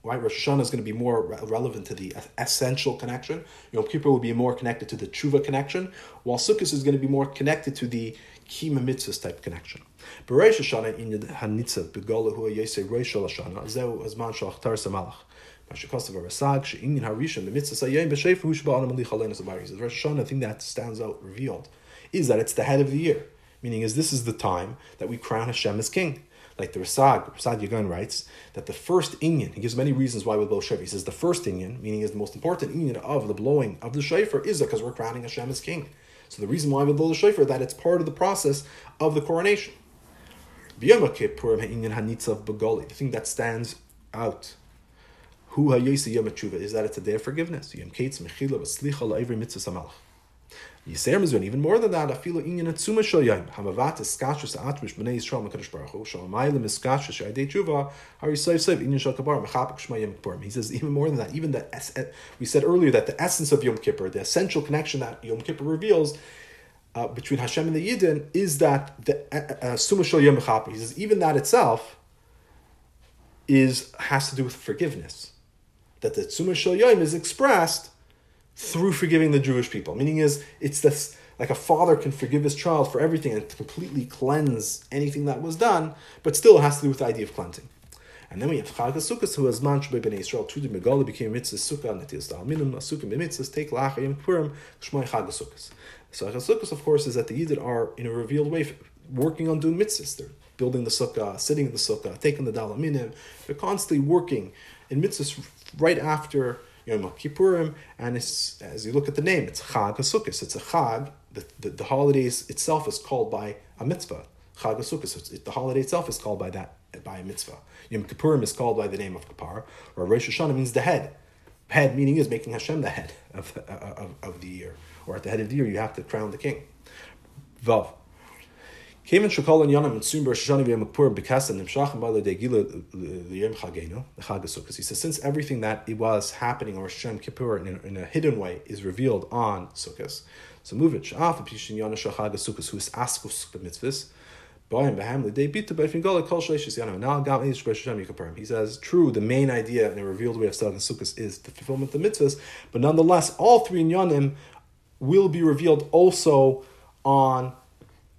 Right, Rosh Hashanah is going to be more relevant to the essential connection. Yom Kippur will be more connected to the tshuva connection, while Sukkot is going to be more connected to the kima mitzvahs type connection. Bereish Hashanah in hanitzav begola hu yesei Rosh Hashanah zeu azman shalach tar samalach. Mashikosav Rasag she'inyan harishon the mitzvah sayayim b'sheif hu shba'al amali chalenas avari. Says Rosh Hashanah, the thing that stands out revealed is that it's the head of the year. Meaning is this is the time that we crown Hashem as king. Like the Rasag, Rasag Yagan writes that the first inyan, he gives many reasons why we blow shofar. He says the first inyan, meaning is the most important inyan of the blowing of the shofar, is because we're crowning Hashem as king. So the reason why we blow the shofar that it's part of the process of the coronation. The thing that stands out is that it's a day of forgiveness. Yom Mechila Mitzvah. Yisrael Mizun, even more than that, Afilu Inyan Hamavat Eskashus Atmish B'nei Yisrael Baruch Hu, Eskashus Tshuva, Seiv Inyan Shal Kabar, Mechapik Shema Yom Kippur. He says even more than that, even the, we said earlier that the essence of Yom Kippur, the essential connection that Yom Kippur reveals, uh, between Hashem and the Yidden is that the uh, uh, Shal Yom He says even that itself is has to do with forgiveness. That the Suma Shal Yom is expressed through forgiving the Jewish people. Meaning is it's this like a father can forgive his child for everything and completely cleanse anything that was done, but still it has to do with the idea of cleansing. And then we have Chag HaSukkot, who has man Shbei B'nai Yisrael, Tudi Megala became mitzvah sukkah, Netilas Dal Minum, Sukkah B'mitzvahs, take Lacha Yom Kippurim, Shmoi Chag HaSukkot. So Chag of course, is that the Yidden are, in a revealed way, working on doing mitzvahs. They're building the sukkah, sitting in the sukkah, taking the daled minim. They're constantly working in mitzvahs right after Yom Kippurim, and it's, as you look at the name, it's Chag HaSukkot. It's a Chag. The, the, the holidays itself is called by a mitzvah. Chag HaSukkot. it, the holiday itself is called by that by a mitzvah. Yom Kippurim is called by the name of Kippur, or Rosh Hashanah means the head. Head meaning is making Hashem the head of, of, of the year, or at the head of the year you have to crown the king. Vav. Kevin Shakal and Yanam and soon Shoshana Yom Kippur Bekasa Nimshachim Bala Degila uh, Yom Chagenu the Chag He says since everything that it was happening or Shem Kippur in a, in a hidden way is revealed on Sukkot, so move it. Shaf Pishin Yana Shachag Sukkot who is askus b'mitzvahs. He says, true, the main idea in a revealed way of studying Sukkot is the fulfillment of the mitzvahs, but nonetheless, all three inyanim will be revealed also on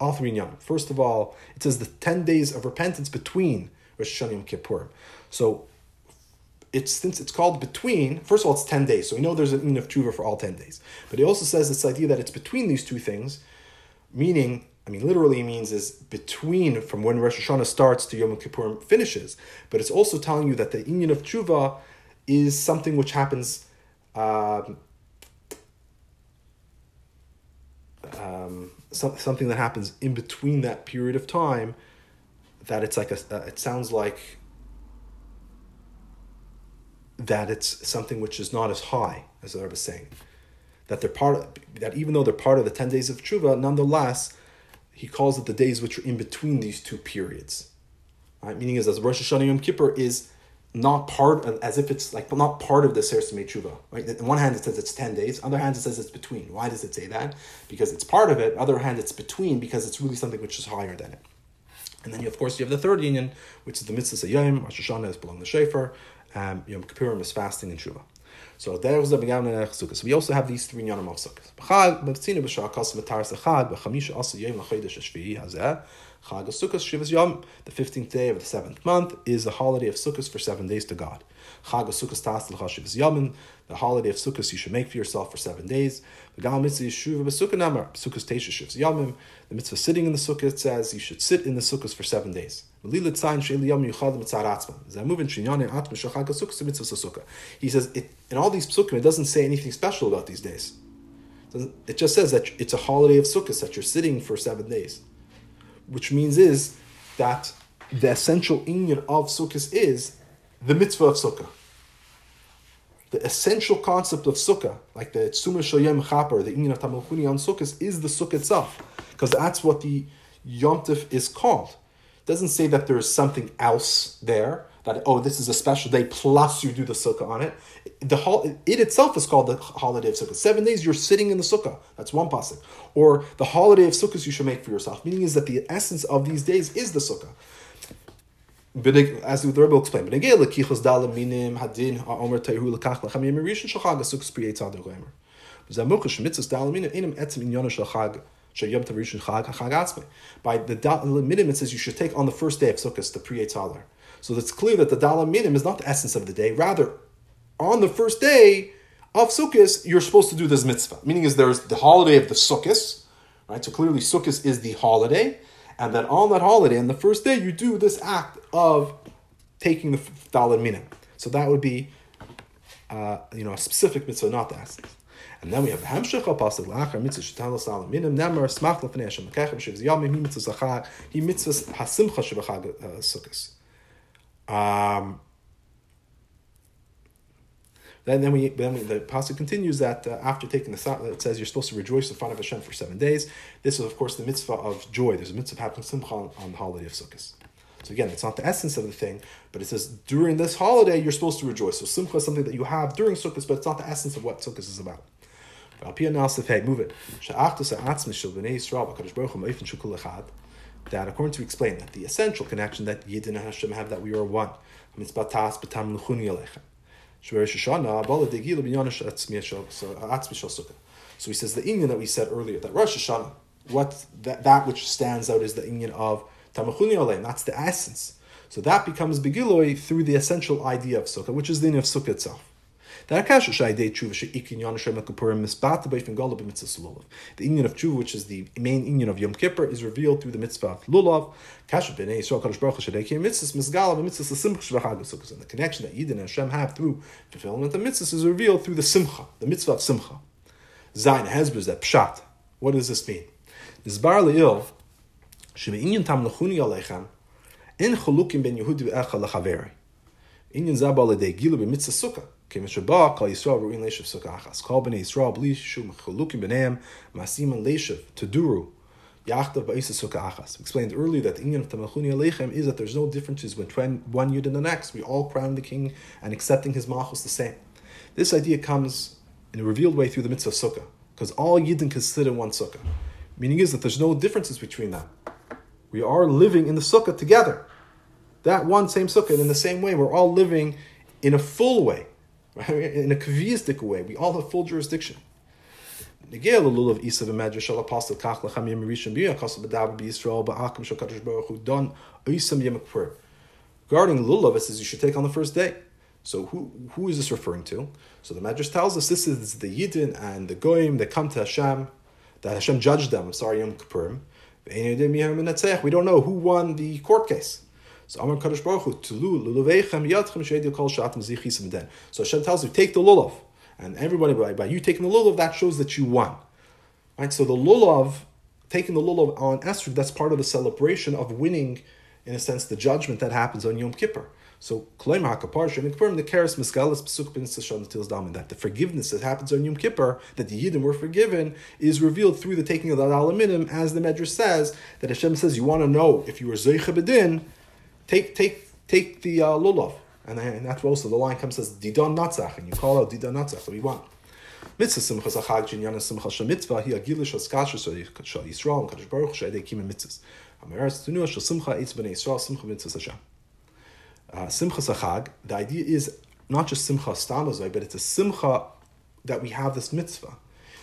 all three inyanim. First of all, it says the 10 days of repentance between Rosh Hashanah and Kippur. So it's since it's called between, first of all, it's 10 days. So we know there's an in of tshuva for all 10 days. But it also says this idea that it's between these two things, meaning I mean, literally means is between from when Rosh Hashanah starts to Yom Kippur finishes. But it's also telling you that the inyan of tshuva is something which happens. Um, um, so, something that happens in between that period of time. That it's like a. Uh, it sounds like. That it's something which is not as high as I is saying. That they're part of, that even though they're part of the ten days of tshuva, nonetheless he calls it the days which are in between these two periods. Right? Meaning is as Rosh Hashanah Yom Kippur is not part of, as if it's like not part of the Seres Tshuva. Right? On one hand, it says it's 10 days. On the other hand, it says it's between. Why does it say that? Because it's part of it. On the other hand, it's between because it's really something which is higher than it. And then, you, of course, you have the third inyan, which is the mitzvah Yom, Rosh Hashanah is belong to Shofar, um, Yom Kippurim is fasting and Shuvah. So was the So we also have these three yanim of asa yom. Chag Sukkot Shivas Yom, the fifteenth day of the seventh month, is the holiday of Sukkot for seven days to God. Chag Sukkot Tas Shivas Yamin, the holiday of Sukkot you should make for yourself for seven days. V'gal mitzvah Yeshuva b'Sukkot Namar, Sukkot Teisha Shivas Yomim, the mitzvah sitting in the Sukkot says you should sit in the Sukkot for seven days. He says, it, in all these psukim, it doesn't say anything special about these days. It just says that it's a holiday of Sukkot, that you're sitting for seven days. Which means is that the essential inyan of Sukkot is the mitzvah of Sukkah. The essential concept of Sukkah, like the Tzumah Shoyem Chaper, the inyan of Tamalchuni on Sukkot, is the Sukkah itself. Because that's what the yomtiv is called It doesn't say that there is something else there that oh this is a special day plus you do the sukkah on it. The hol- it itself is called the holiday of sukkah. Seven days you're sitting in the sukkah. That's one pasuk. Or the holiday of sukkahs you should make for yourself. Meaning is that the essence of these days is the sukkah. As the Rebbe will explain, hadin ha'omer tehu lekach lachamim rishon shachag sukkahs priyetz ad gomer. Zamuchash mitzvahs dalam minim enim etzim by the minim, it says you should take on the first day of Sukkot the pre So it's clear that the Daled minim is not the essence of the day. Rather, on the first day of Sukkot, you're supposed to do this mitzvah. Meaning is there's the holiday of the Sukkot, right? So clearly Sukkot is the holiday, and then on that holiday, on the first day, you do this act of taking the Daled minim. So that would be, uh, you know, a specific mitzvah, not the essence. And then we have the Hamshach Apostle Lachar Mitzvah Shetan Salam Minim Nemar Smach Lefnei Hashem Shivz Yomim He Mitzvah Zachar He Mitzvah Hasimcha Shebachag uh, Sukkos. Um, then, then we then the pasuk continues that uh, after taking the sat, it says you're supposed to rejoice in front of Hashem for seven days. This is of course the mitzvah of joy. There's a mitzvah happening simcha on, on the holiday of Sukkot. So again, it's not the essence of the thing, but it says during this holiday you're supposed to rejoice. So simcha is something that you have during Sukkot, but it's not the essence of what Sukkot is about. Move it. That according to explain that the essential connection that Yidin and Hashem have that we are one. Uh, so he says the Inyan that we said earlier, that Rosh Hashanah, what that, that which stands out is the Inyan of Tamachuni Aleim, that's the essence. So that becomes Begiloi through the essential idea of Sukkah, which is the Inyan of Sukkah itself. The inyan of tshuva, which is the main inyan of Yom Kippur, is revealed through the mitzvah of lulav. And the connection that Yidin and Hashem have through fulfillment of mitzvahs is revealed through the simcha, the mitzvah of simcha. Zayin Hezbollah that pshat. What does this mean? This bar leil sheme'inyan tam lechuni in chalukim ben Yehudi ve'echa lechaveri. Inyan zabal ledei gilu b'mitzvah sukkah. Explained earlier that the inyan of Tamachuni Aleichem is that there's no differences between one Yud and the next. We all crown the king and accepting his machos the same. This idea comes in a revealed way through the mitzvah of sukkah, because all Yidden can sit in one sukkah. Meaning is that there's no differences between them. We are living in the sukkah together. That one same sukkah, and in the same way, we're all living in a full way right? in a kaviyistic way. We all have full jurisdiction. Regarding lulav, it says you should take on the first day. So who who is this referring to? So the Medrash tells us this is the Yidden and the Goyim that come to Hashem, that Hashem judged them. I'm Sorry, Yom Kippurim. We don't know who won the court case. So Amar Kadosh Baruch Hu, Tulu, Yadchem, Sheidio Kol Shatim Zichisim Den. So Hashem tells you, take the lulav. And everybody, by, by you taking the lulav, that shows that you won. Right? So the lulav, taking the lulav on Esrog, that's part of the celebration of winning, in a sense, the judgment that happens on Yom Kippur. So Kloim HaKapar Shem Kippurim the Keres Miskalis Pesuk Ben Sashon Tils Damin that the forgiveness that happens on Yom Kippur that the Yidden were forgiven is revealed through the taking of the Alaminim as the Medrash says that Hashem says you want to know if you were Zeicha Bedin take take take the uh, lulav, and, and that's also the line comes says didon natzach, and you call out didon natzach. So we want mitzvah simcha zachag jinyan simcha shemitzvah hi agilish askasher shal yisrael and kadosh baruch she'edei kim mitzvahs. Uh, simcha Sachag, the idea is not just simcha stamazoi, but it's a simcha that we have this mitzvah.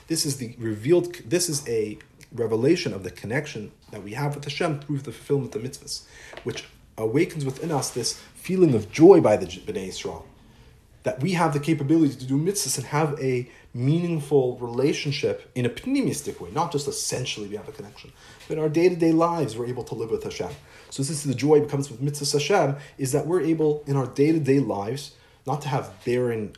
This is the revealed, this is a revelation of the connection that we have with Hashem through the fulfillment of the mitzvahs, which awakens within us this feeling of joy by the Bnei Israel. That we have the capability to do mitzvahs and have a meaningful relationship in a pneumistic way, not just essentially we have a connection. But in our day to day lives, we're able to live with Hashem. So this is the joy that comes with mitzvahs Hashem, is that we're able in our day to day lives not to have barren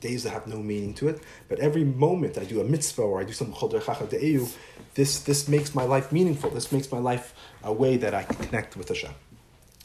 days that have no meaning to it, but every moment I do a mitzvah or I do de'eu, this this makes my life meaningful. This makes my life a way that I can connect with Hashem.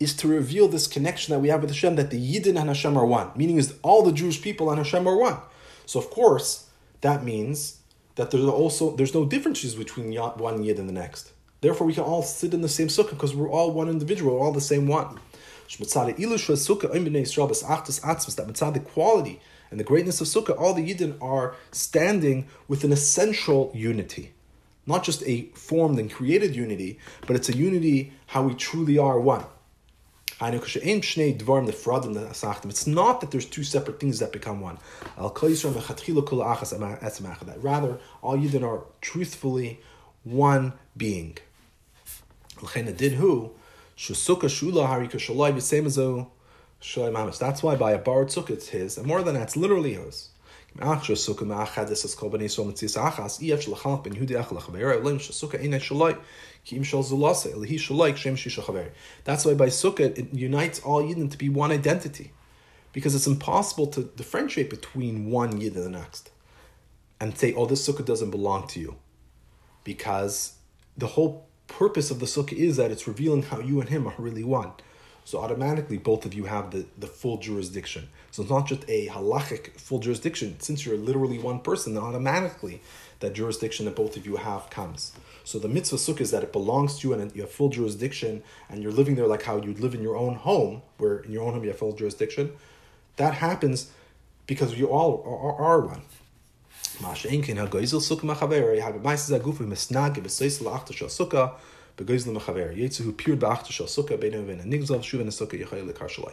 is to reveal this connection that we have with Hashem that the Yidden and Hashem are one. Meaning is all the Jewish people and Hashem are one. So of course that means that there's also there's no differences between one yid and the next. Therefore, we can all sit in the same sukkah because we're all one individual, we're all the same one. That the quality and the greatness of sukkah, all the yidden are standing with an essential unity, not just a formed and created unity, but it's a unity how we truly are one. It's not that there's two separate things that become one. Rather, all Yidden are truthfully one being. That's why by a bar sukkah it's his, and more than that, it's literally his. That's why by Sukkah it unites all Yidden to be one identity. Because it's impossible to differentiate between one Yid and the next. And say, oh, this Sukkah doesn't belong to you. Because the whole purpose of the Sukkah is that it's revealing how you and him are really one. So automatically, both of you have the, the full jurisdiction. So it's not just a halachic full jurisdiction. Since you're literally one person, then automatically that jurisdiction that both of you have comes. So the mitzvah sukkah is that it belongs to you and you have full jurisdiction, and you're living there like how you'd live in your own home, where in your own home you have full jurisdiction. That happens because you all are, are, one. Lekar shalai.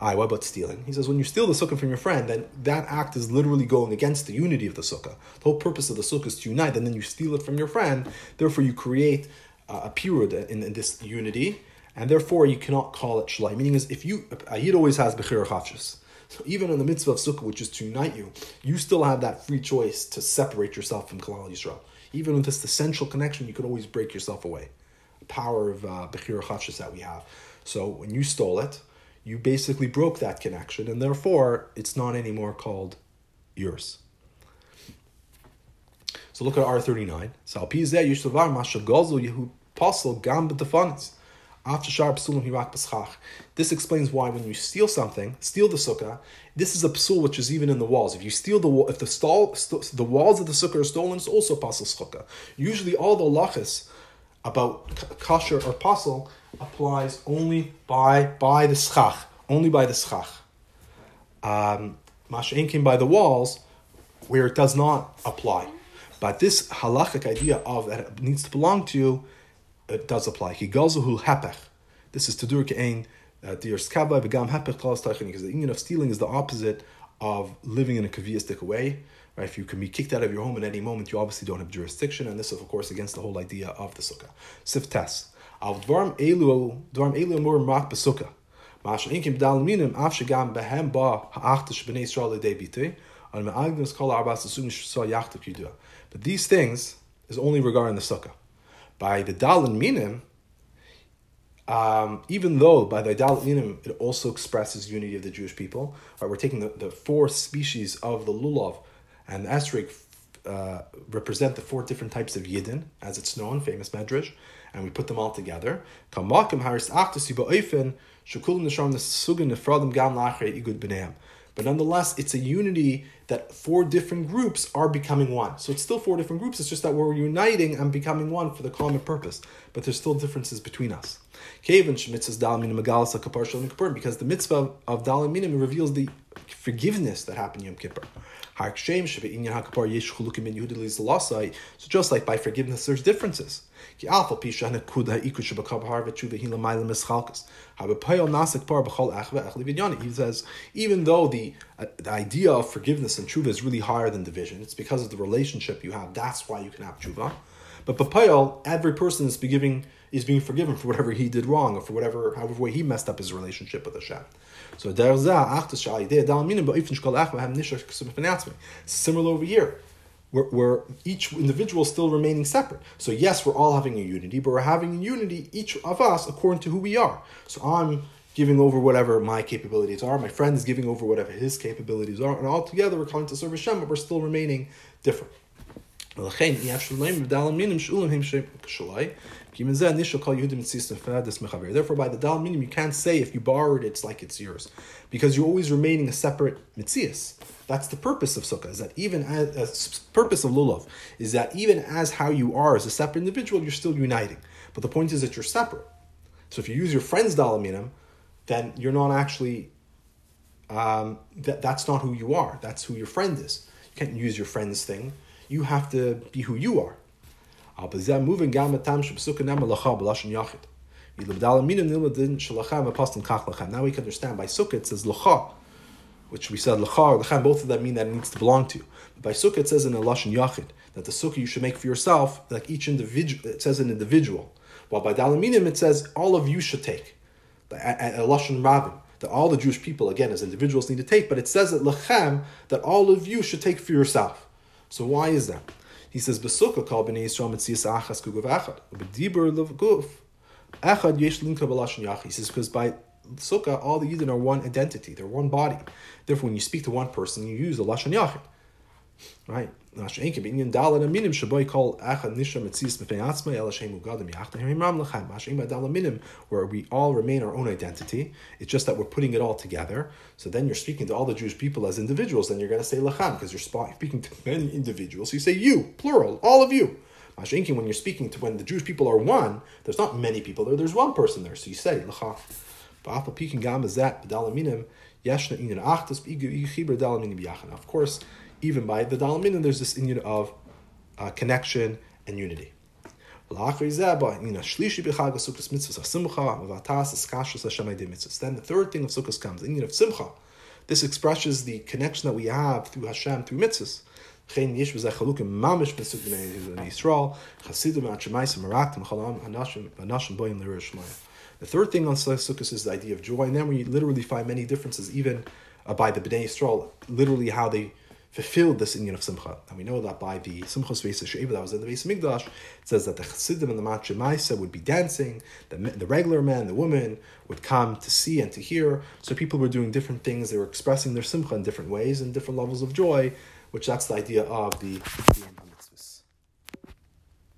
Aye, what about stealing? He says when you steal the sukkah from your friend, then that act is literally going against the unity of the sukkah. The whole purpose of the sukkah is to unite, and then you steal it from your friend. Therefore, you create uh, a period in, in, this unity, and therefore you cannot call it shalai. Meaning is if you a yid always has bechir chafshus. So even in the mitzvah of sukkah, which is to unite you, you still have that free choice to separate yourself from Kalal Yisrael. Even with this essential connection, you can always break yourself away power of uh, Bechir Chachis that we have. So when you stole it, you basically broke that connection, and therefore it's not anymore called yours. So look at R39. This explains why when you steal something, steal the sukkah, this is a psul which is even in the walls. If you steal the wall, if the stall the walls of the sukkah are stolen, it's also pasul sukkah. Usually all the lachas about kosher or pasul applies only by by the schach, only by the schach. Um, by the walls, where it does not apply. But this halachic idea of that it needs to belong to you, it does apply. Higazuhu hepech. This is to do kein dir skaba begam hepech because the inyan of stealing is the opposite of living in a kaviistic way. Right? If you can be kicked out of your home at any moment, you obviously don't have jurisdiction, and this is of course against the whole idea of the sukkah. Siftes. Ba. But these things is only regarding the sukkah. By the dal minim, um, even though by the Daled Minim it also expresses unity of the Jewish people, right, we're taking the, the four species of the lulav and esrog uh, represent the four different types of yidden, as it's known, famous medrash, and we put them all together. But nonetheless, it's a unity that four different groups are becoming one. So it's still four different groups, it's just that we're uniting and becoming one for the common purpose. But there's still differences between us. Because the mitzvah of Minim reveals the forgiveness that happened in Yom Kippur. So just like by forgiveness, there's differences. He says, even though the, uh, the idea of forgiveness and tshuva is really higher than division, it's because of the relationship you have. That's why you can have tshuva. But b'payal, every person is being is being forgiven for whatever he did wrong or for whatever however way he messed up his relationship with Hashem. So similar over here. Where, where each individual still remaining separate. So yes, we're all having a unity, but we're having a unity each of us according to who we are. So I'm giving over whatever my capabilities are. My friend is giving over whatever his capabilities are, and all together we're coming to serve Hashem, but we're still remaining different. Therefore, by the daled minim, you can't say if you borrowed it's like it's yours, because you're always remaining a separate metzius. That's the purpose of sukkah. Is that even as, purpose of lulav is that even as how you are as a separate individual, you're still uniting. But the point is that you're separate. So if you use your friend's daled minim, then you're not actually. Um, that that's not who you are. That's who your friend is. You can't use your friend's thing. You have to be who you are. Aber sie moving gam mit tam shpsuke nam lacha b'lashon yachid. Yilabdal minim nilmadin shalachem apostle kach lachem. Now we can understand by sukkah it says lacha, which we said lacha or both of them mean that it needs to belong to you. But by sukkah it says in a lashon yachid that the sukkah you should make for yourself, like each individual, it says an individual. While by daled minim it says all of you should take. A lashon rabbin that all the Jewish people, again, as individuals, need to take, but it says that lachem that all of you should take for yourself. So why is that? He says, "Besukkah kol b'nei Yisrael metzius achas kugav echad, b'dibur levguf echad yesh linka b'lashon yachi." He says because by sukkah all the yidden are one identity, they're one body. Therefore, when you speak to one person, you use the lashon yachid, right? Where we all remain our own identity. It's just that we're putting it all together. So then you're speaking to all the Jewish people as individuals, then you're going to say lacham because you're speaking to many individuals. So you say you, plural, all of you. When you're speaking to when the Jewish people are one, there's not many people there, there's one person there. So you say lacham. Of course, even by the Daled Minim, there's this union of uh, connection and unity. Then the third thing of Sukkot comes, the union of Simcha. This expresses the connection that we have through Hashem, through mitzvahs. The third thing on Sukkot is the idea of joy, and then we literally find many differences, even uh, by the Bnei Yisrael, literally how they fulfilled this inyan of Simcha. And we know that by the Simchos Veis Sheva that was in the Veis Migdash, it says that the Chassidim and the Matchemaisa would be dancing, the, the regular man, the woman would come to see and to hear. So people were doing different things, they were expressing their Simcha in different ways and different levels of joy, which that's the idea of the